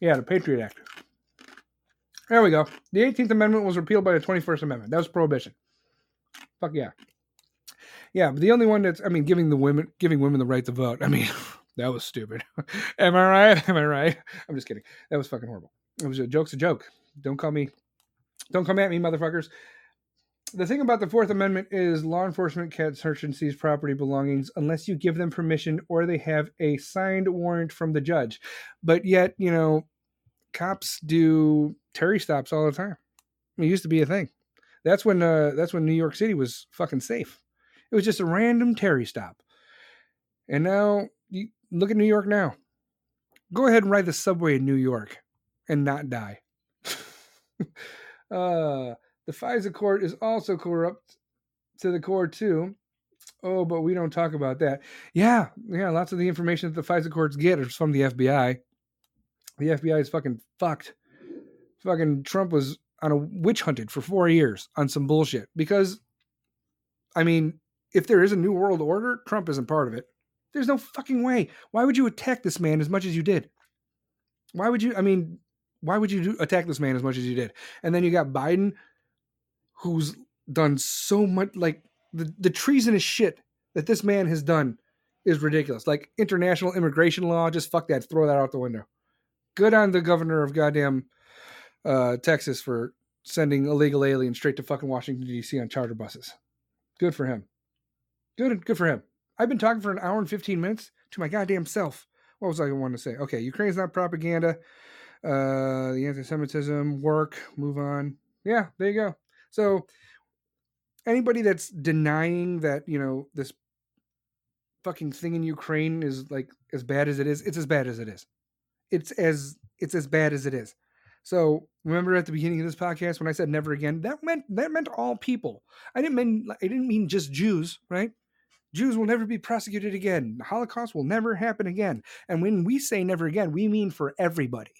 [SPEAKER 1] Yeah, the Patriot Act. There we go. The 18th Amendment was repealed by the 21st Amendment. That was prohibition. Fuck yeah. Yeah, but the only one that's I mean giving the women giving women the right to vote. I mean, <laughs> that was stupid. <laughs> Am I right? Am I right? I'm just kidding. That was fucking horrible. It was a joke's a joke. Don't call me don't come at me, motherfuckers. The thing about the Fourth Amendment is law enforcement can't search and seize property belongings unless you give them permission or they have a signed warrant from the judge. But yet, you know, cops do Terry stops all the time. It used to be a thing. That's when uh, that's when New York City was fucking safe. It was just a random Terry stop. And now you look at New York now. Go ahead and ride the subway in New York and not die. <laughs> uh, the FISA court is also corrupt to the core too. Oh, but we don't talk about that. Yeah, yeah. Lots of the information that the FISA courts get is from the FBI. The FBI is fucking fucked. Fucking Trump was on a witch hunted for four years on some bullshit because, I mean, if there is a new world order, Trump isn't part of it. There's no fucking way. Why would you attack this man as much as you did? Why would you? I mean, why would you do, attack this man as much as you did? And then you got Biden, who's done so much. Like the the treasonous shit that this man has done is ridiculous. Like international immigration law, just fuck that, throw that out the window. Good on the governor of goddamn uh, Texas for sending illegal aliens straight to fucking Washington D.C. on charter buses. Good for him. Good, good for him. I've been talking for an hour and fifteen minutes to my goddamn self. What was I going to say? Okay, Ukraine's not propaganda. Uh, the anti-Semitism work. Move on. Yeah, there you go. So anybody that's denying that you know this fucking thing in Ukraine is like as bad as it is, it's as bad as it is. It's as it's as bad as it is. So remember at the beginning of this podcast when I said never again, that meant that meant all people. I didn't mean I didn't mean just Jews, right? Jews will never be prosecuted again. The Holocaust will never happen again. And when we say never again, we mean for everybody.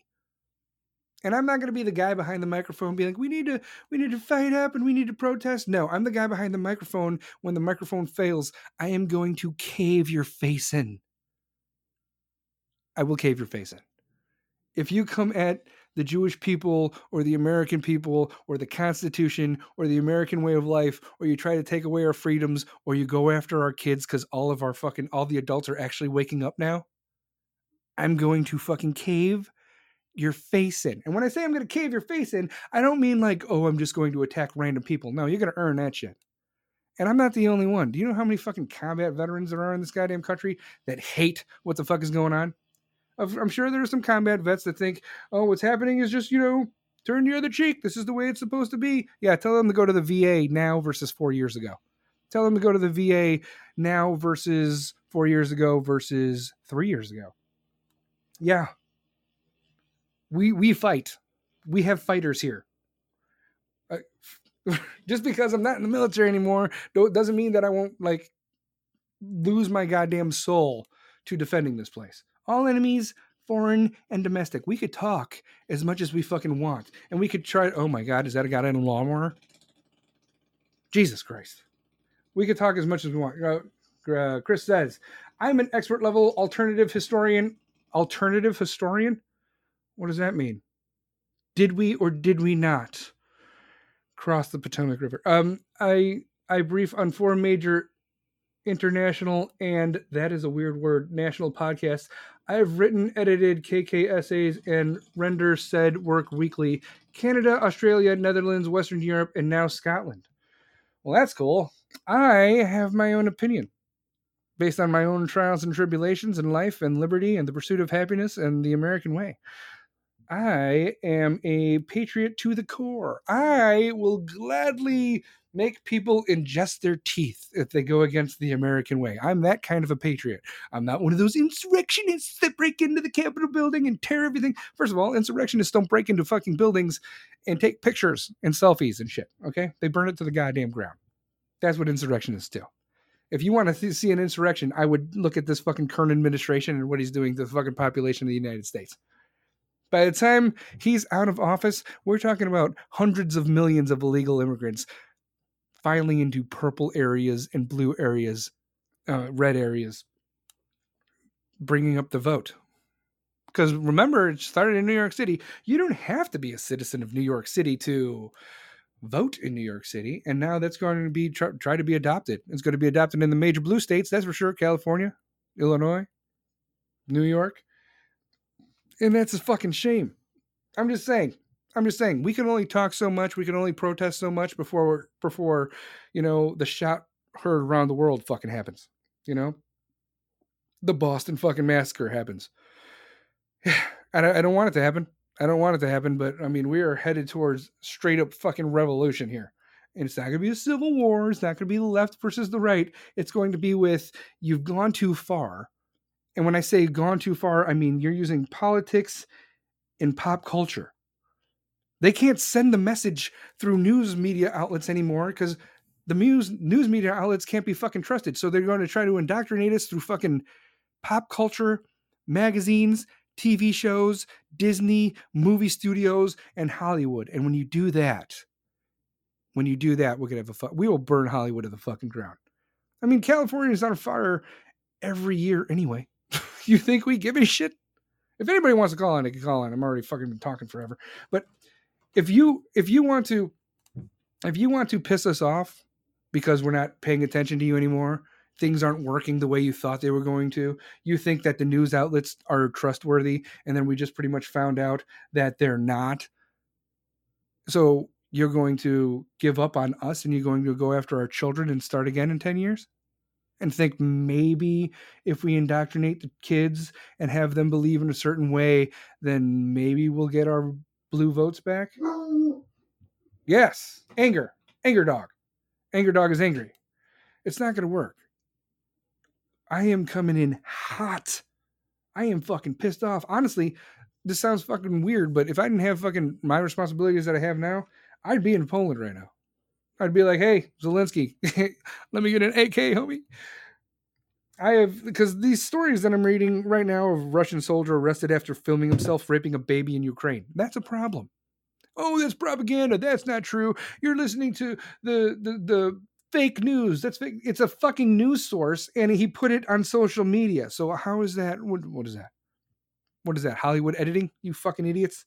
[SPEAKER 1] And I'm not going to be the guy behind the microphone being like, "We need to, we need to fight up and we need to protest." No, I'm the guy behind the microphone. When the microphone fails, I am going to cave your face in. I will cave your face in. If you come at the Jewish people or the American people or the Constitution or the American way of life, or you try to take away our freedoms, or you go after our kids because all of our fucking all the adults are actually waking up now, I'm going to fucking cave your face in. And when I say I'm going to cave your face in, I don't mean like, oh, I'm just going to attack random people. No, you're going to earn that shit. And I'm not the only one. Do you know how many fucking combat veterans there are in this goddamn country that hate what the fuck is going on? I'm sure there are some combat vets that think, oh, what's happening is just, you know, turn the other cheek. This is the way it's supposed to be. Yeah, tell them to go to the VA now versus four years ago. Tell them to go to the VA now versus four years ago versus three years ago. Yeah. We we fight. We have fighters here. <laughs> Just because I'm not in the military anymore doesn't mean that I won't like lose my goddamn soul to defending this place all enemies foreign and domestic. We could talk as much as we fucking want and we could try oh my god is that a guy in a lawnmower jesus christ. We could talk as much as we want. Uh, uh, chris says i'm an expert level alternative historian. Alternative historian? What does that mean? Did we or did we not cross the potomac river? Um i i brief on four major international and that is a weird word national podcasts I have written, edited KK essays, and render said work weekly. Canada, Australia, Netherlands, Western Europe, and now Scotland. Well, that's cool. I have my own opinion based on my own trials and tribulations in life and liberty and the pursuit of happiness and the American way. I am a patriot to the core. I will gladly make people ingest their teeth if they go against the American way. I'm that kind of a patriot. I'm not one of those insurrectionists that break into the Capitol building and tear everything. First of all, insurrectionists don't break into fucking buildings and take pictures and selfies and shit. Okay? They burn it to the goddamn ground. That's what insurrectionists do. If you want to see an insurrection, I would look at this fucking current administration and what he's doing to the fucking population of the United States. By the time he's out of office, we're talking about hundreds of millions of illegal immigrants filing into purple areas and blue areas, uh, red areas, bringing up the vote. Because remember, it started in New York City. You don't have to be a citizen of New York City to vote in New York City. And now that's going to be try, try to be adopted. It's going to be adopted in the major blue states, that's for sure. California, Illinois, New York. And that's a fucking shame. I'm just saying. I'm just saying we can only talk so much, we can only protest so much before before, you know, the shot heard around the world fucking happens. You know? The Boston fucking massacre happens. <sighs> I don't, I don't want it to happen. I don't want it to happen, but I mean, we are headed towards straight up fucking revolution here. And it's not going to be a civil war. It's not going to be the left versus the right. It's going to be with you've gone too far. And when I say gone too far, I mean you're using politics and pop culture. They can't send the message through news media outlets anymore because the news news media outlets can't be fucking trusted. So they're going to try to indoctrinate us through fucking pop culture, magazines, TV shows, Disney, movie studios, and Hollywood. And when you do that, when you do that, we're gonna have a fu- we will burn Hollywood to the fucking ground. I mean, California is on fire every year anyway. <laughs> you think we give a shit? If anybody wants to call on, they can call on. I'm already fucking been talking forever. But if you if you want to if you want to piss us off because we're not paying attention to you anymore, things aren't working the way you thought they were going to. You think that the news outlets are trustworthy, and then we just pretty much found out that they're not. So you're going to give up on us and you're going to go after our children and start again in 10 years? And think maybe if we indoctrinate the kids and have them believe in a certain way, then maybe we'll get our blue votes back? <gasps> Yes, anger, anger dog. Anger dog is angry. It's not going to work. I am coming in hot. I am fucking pissed off. Honestly, this sounds fucking weird, but if I didn't have fucking my responsibilities that I have now, I'd be in Poland right now. I'd be like, hey, Zelensky, <laughs> let me get an AK, homie. I have because these stories that I'm reading right now of Russian soldier arrested after filming himself raping a baby in Ukraine. That's a problem. Oh, that's propaganda. That's not true. You're listening to the the the fake news. That's fake. It's a fucking news source, and he put it on social media. So how is that? What, what is that? What is that? Hollywood editing? You fucking idiots!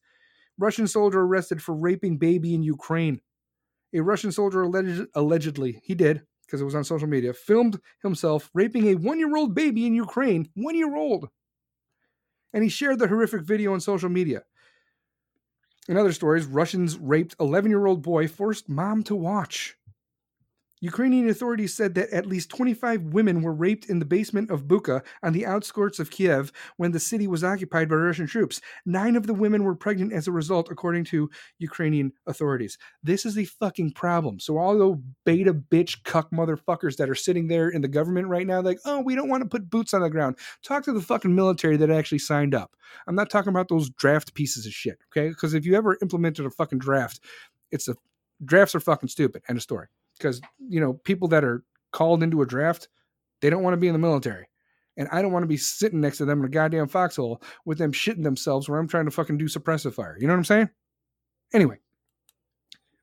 [SPEAKER 1] Russian soldier arrested for raping baby in Ukraine. A Russian soldier alleged, allegedly, he did, because it was on social media, filmed himself raping a one year old baby in Ukraine. One year old. And he shared the horrific video on social media. In other stories, Russians raped 11 year old boy, forced mom to watch. Ukrainian authorities said that at least 25 women were raped in the basement of Bucha on the outskirts of Kiev when the city was occupied by Russian troops. Nine of the women were pregnant as a result, according to Ukrainian authorities. This is a fucking problem. So, all the beta bitch cuck motherfuckers that are sitting there in the government right now, like, oh, we don't want to put boots on the ground. Talk to the fucking military that actually signed up. I'm not talking about those draft pieces of shit, okay? Because if you ever implemented a fucking draft, it's a drafts are fucking stupid. End of story because you know people that are called into a draft they don't want to be in the military and i don't want to be sitting next to them in a goddamn foxhole with them shitting themselves where i'm trying to fucking do suppressive fire you know what i'm saying anyway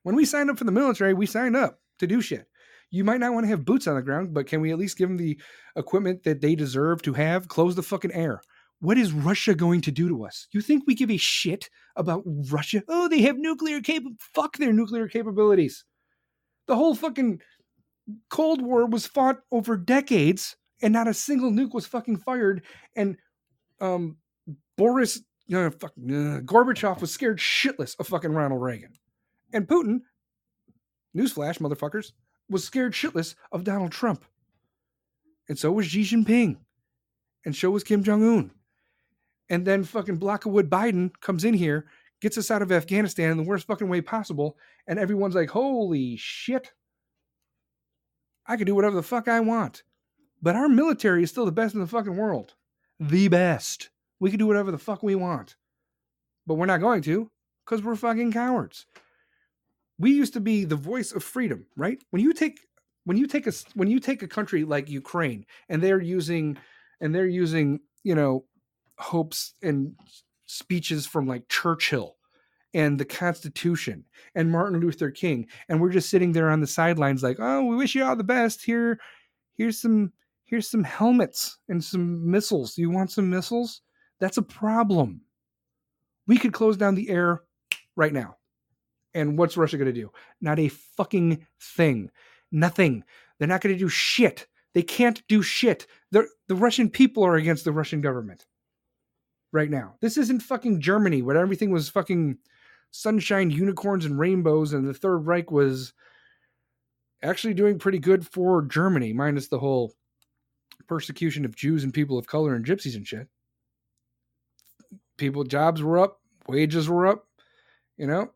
[SPEAKER 1] when we signed up for the military we signed up to do shit you might not want to have boots on the ground but can we at least give them the equipment that they deserve to have close the fucking air what is Russia going to do to us? You think we give a shit about Russia? Oh, they have nuclear cap. Fuck their nuclear capabilities. The whole fucking Cold War was fought over decades, and not a single nuke was fucking fired. And um, Boris, uh, fuck, uh, Gorbachev was scared shitless of fucking Ronald Reagan, and Putin, newsflash, motherfuckers, was scared shitless of Donald Trump, and so was Xi Jinping, and so was Kim Jong Un. And then fucking Blockwood Biden comes in here gets us out of Afghanistan in the worst fucking way possible, and everyone's like, holy shit. I can do whatever the fuck I want. But our military is still the best in the fucking world. The best. We can do whatever the fuck we want. But we're not going to, because we're fucking cowards. We used to be the voice of freedom, right? When you take when you take a when you take a country like Ukraine and they're using and they're using, you know, hopes and speeches from like Churchill and the Constitution and Martin Luther King, and we're just sitting there on the sidelines, like, "Oh, we wish you all the best. Here, here's some, here's some helmets and some missiles. You want some missiles? That's a problem. We could close down the air right now. And what's Russia going to do? Not a fucking thing. Nothing. They're not going to do shit. They can't do shit. The Russian people are against the Russian government right now. This isn't fucking Germany where everything was fucking sunshine, unicorns, and rainbows, and the Third Reich was actually doing pretty good for Germany, minus the whole persecution of Jews and people of color and gypsies and shit. People, jobs were up, wages were up, you know,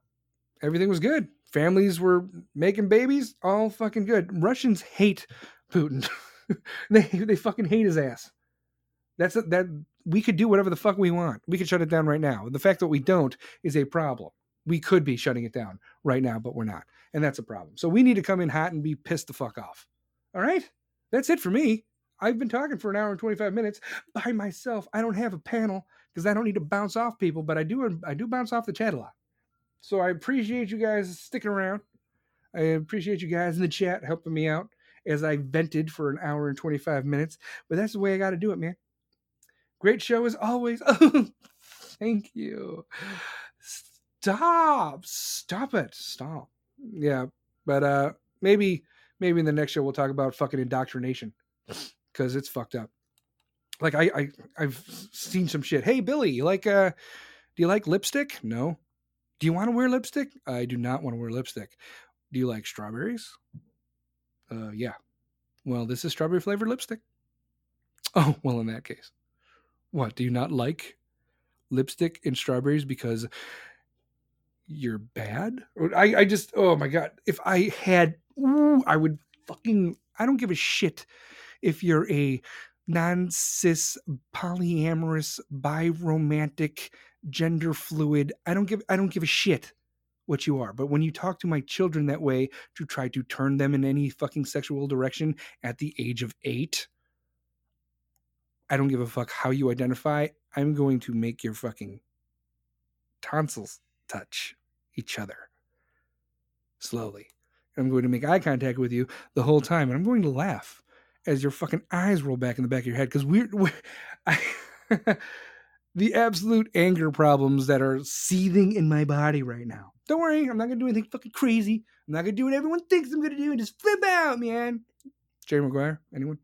[SPEAKER 1] everything was good. Families were making babies, all fucking good. Russians hate Putin. <laughs> they they fucking hate his ass. That's a, that we could do whatever the fuck we want. We could shut it down right now. The fact that we don't is a problem. We could be shutting it down right now, but we're not. And that's a problem. So we need to come in hot and be pissed the fuck off. All right? That's it for me. I've been talking for an hour and 25 minutes by myself. I don't have a panel because I don't need to bounce off people, but I do I do bounce off the chat a lot. So I appreciate you guys sticking around. I appreciate you guys in the chat helping me out as I vented for an hour and 25 minutes. But that's the way I got to do it, man. Great show as always. <laughs> Thank you. Stop. Stop it. Stop. Yeah. But uh maybe maybe in the next show we'll talk about fucking indoctrination because it's fucked up. Like I, I I've seen some shit. Hey Billy, you like uh do you like lipstick? No. Do you want to wear lipstick? I do not want to wear lipstick. Do you like strawberries? Uh yeah. Well, this is strawberry flavored lipstick. <laughs> Oh, well in that case. What, do you not like lipstick and strawberries because you're bad? I, I just, oh my God. If I had, ooh, I would fucking, I don't give a shit if you're a non cis, polyamorous, bi romantic gender fluid. I don't give, I don't give a shit what you are. But when you talk to my children that way to try to turn them in any fucking sexual direction at the age of eight, I don't give a fuck how you identify. I'm going to make your fucking tonsils touch each other slowly. I'm going to make eye contact with you the whole time, and I'm going to laugh as your fucking eyes roll back in the back of your head because we're, we're I, <laughs> the absolute anger problems that are seething in my body right now. Don't worry, I'm not gonna do anything fucking crazy. I'm not gonna do what everyone thinks I'm gonna do and just flip out, man. Jerry Maguire, anyone?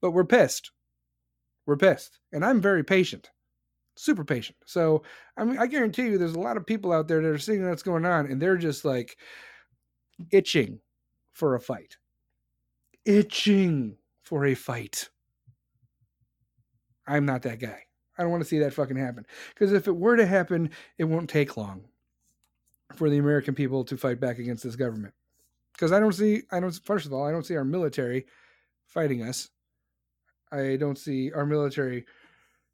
[SPEAKER 1] But we're pissed we're pissed. And I'm very patient, super patient. So I mean, I guarantee you, there's a lot of people out there that are seeing what's going on, and they're just like itching for a fight, itching for a fight. I'm not that guy. I don't want to see that fucking happen. Because if it were to happen, it won't take long for the American people to fight back against this government. Because I don't see, I don't, first of all, I don't see our military fighting us. I don't see our military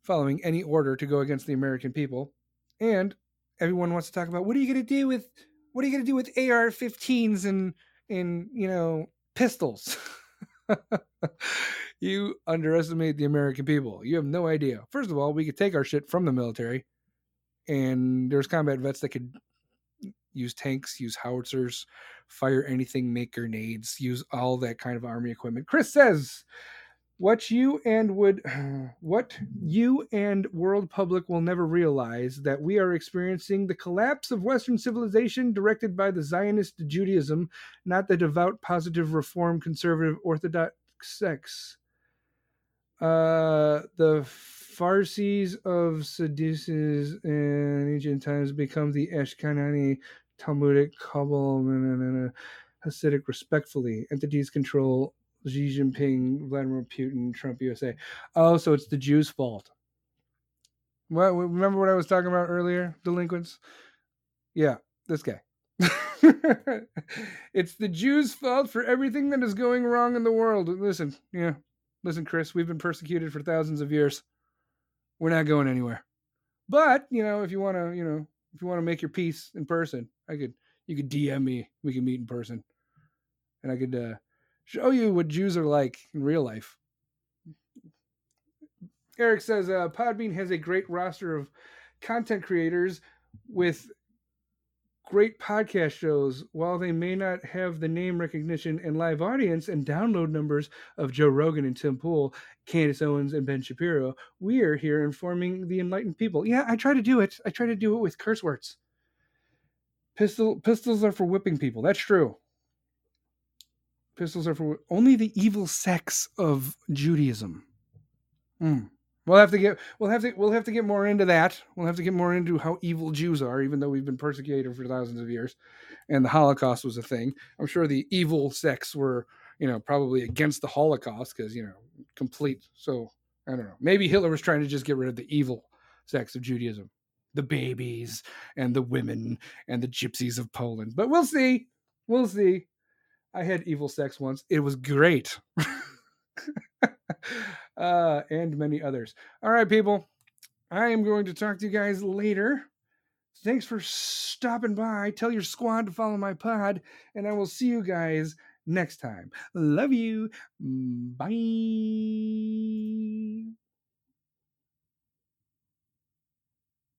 [SPEAKER 1] following any order to go against the American people. And everyone wants to talk about what are you going to do with what are you going to do with AR-15s and and you know pistols. <laughs> you underestimate the American people. You have no idea. First of all, we could take our shit from the military, and there's combat vets that could use tanks, use howitzers, fire anything, make grenades, use all that kind of army equipment. Chris says what you and would <sighs> what you and world public will never realize that we are experiencing the collapse of western civilization directed by the zionist judaism not the devout positive reform conservative orthodox sects. Uh the Pharisees of Sadducees in ancient times become the Ashkenazi Talmudic Kabbalah Hasidic respectfully entities control Xi Jinping, Vladimir Putin, Trump USA. Oh, so it's the Jews' fault. What remember what I was talking about earlier? Delinquents? Yeah, this guy. <laughs> it's the Jews' fault for everything that is going wrong in the world. Listen, yeah. Listen, Chris, we've been persecuted for thousands of years. We're not going anywhere. But, you know, if you want to, you know, if you want to make your peace in person, I could you could DM me. We can meet in person. And I could uh show you what Jews are like in real life. Eric says uh, Podbean has a great roster of content creators with great podcast shows, while they may not have the name recognition and live audience and download numbers of Joe Rogan and Tim Pool, Candace Owens and Ben Shapiro, we are here informing the enlightened people. Yeah, I try to do it. I try to do it with curse words. Pistol pistols are for whipping people. That's true. Pistols are for only the evil sex of Judaism. Hmm. We'll have to get we'll have to we'll have to get more into that. We'll have to get more into how evil Jews are, even though we've been persecuted for thousands of years, and the Holocaust was a thing. I'm sure the evil sects were, you know, probably against the Holocaust because you know, complete. So I don't know. Maybe Hitler was trying to just get rid of the evil sects of Judaism, the babies and the women and the gypsies of Poland. But we'll see. We'll see. I had evil sex once. It was great. <laughs> uh, and many others. All right, people. I am going to talk to you guys later. Thanks for stopping by. Tell your squad to follow my pod, and I will see you guys next time. Love you. Bye.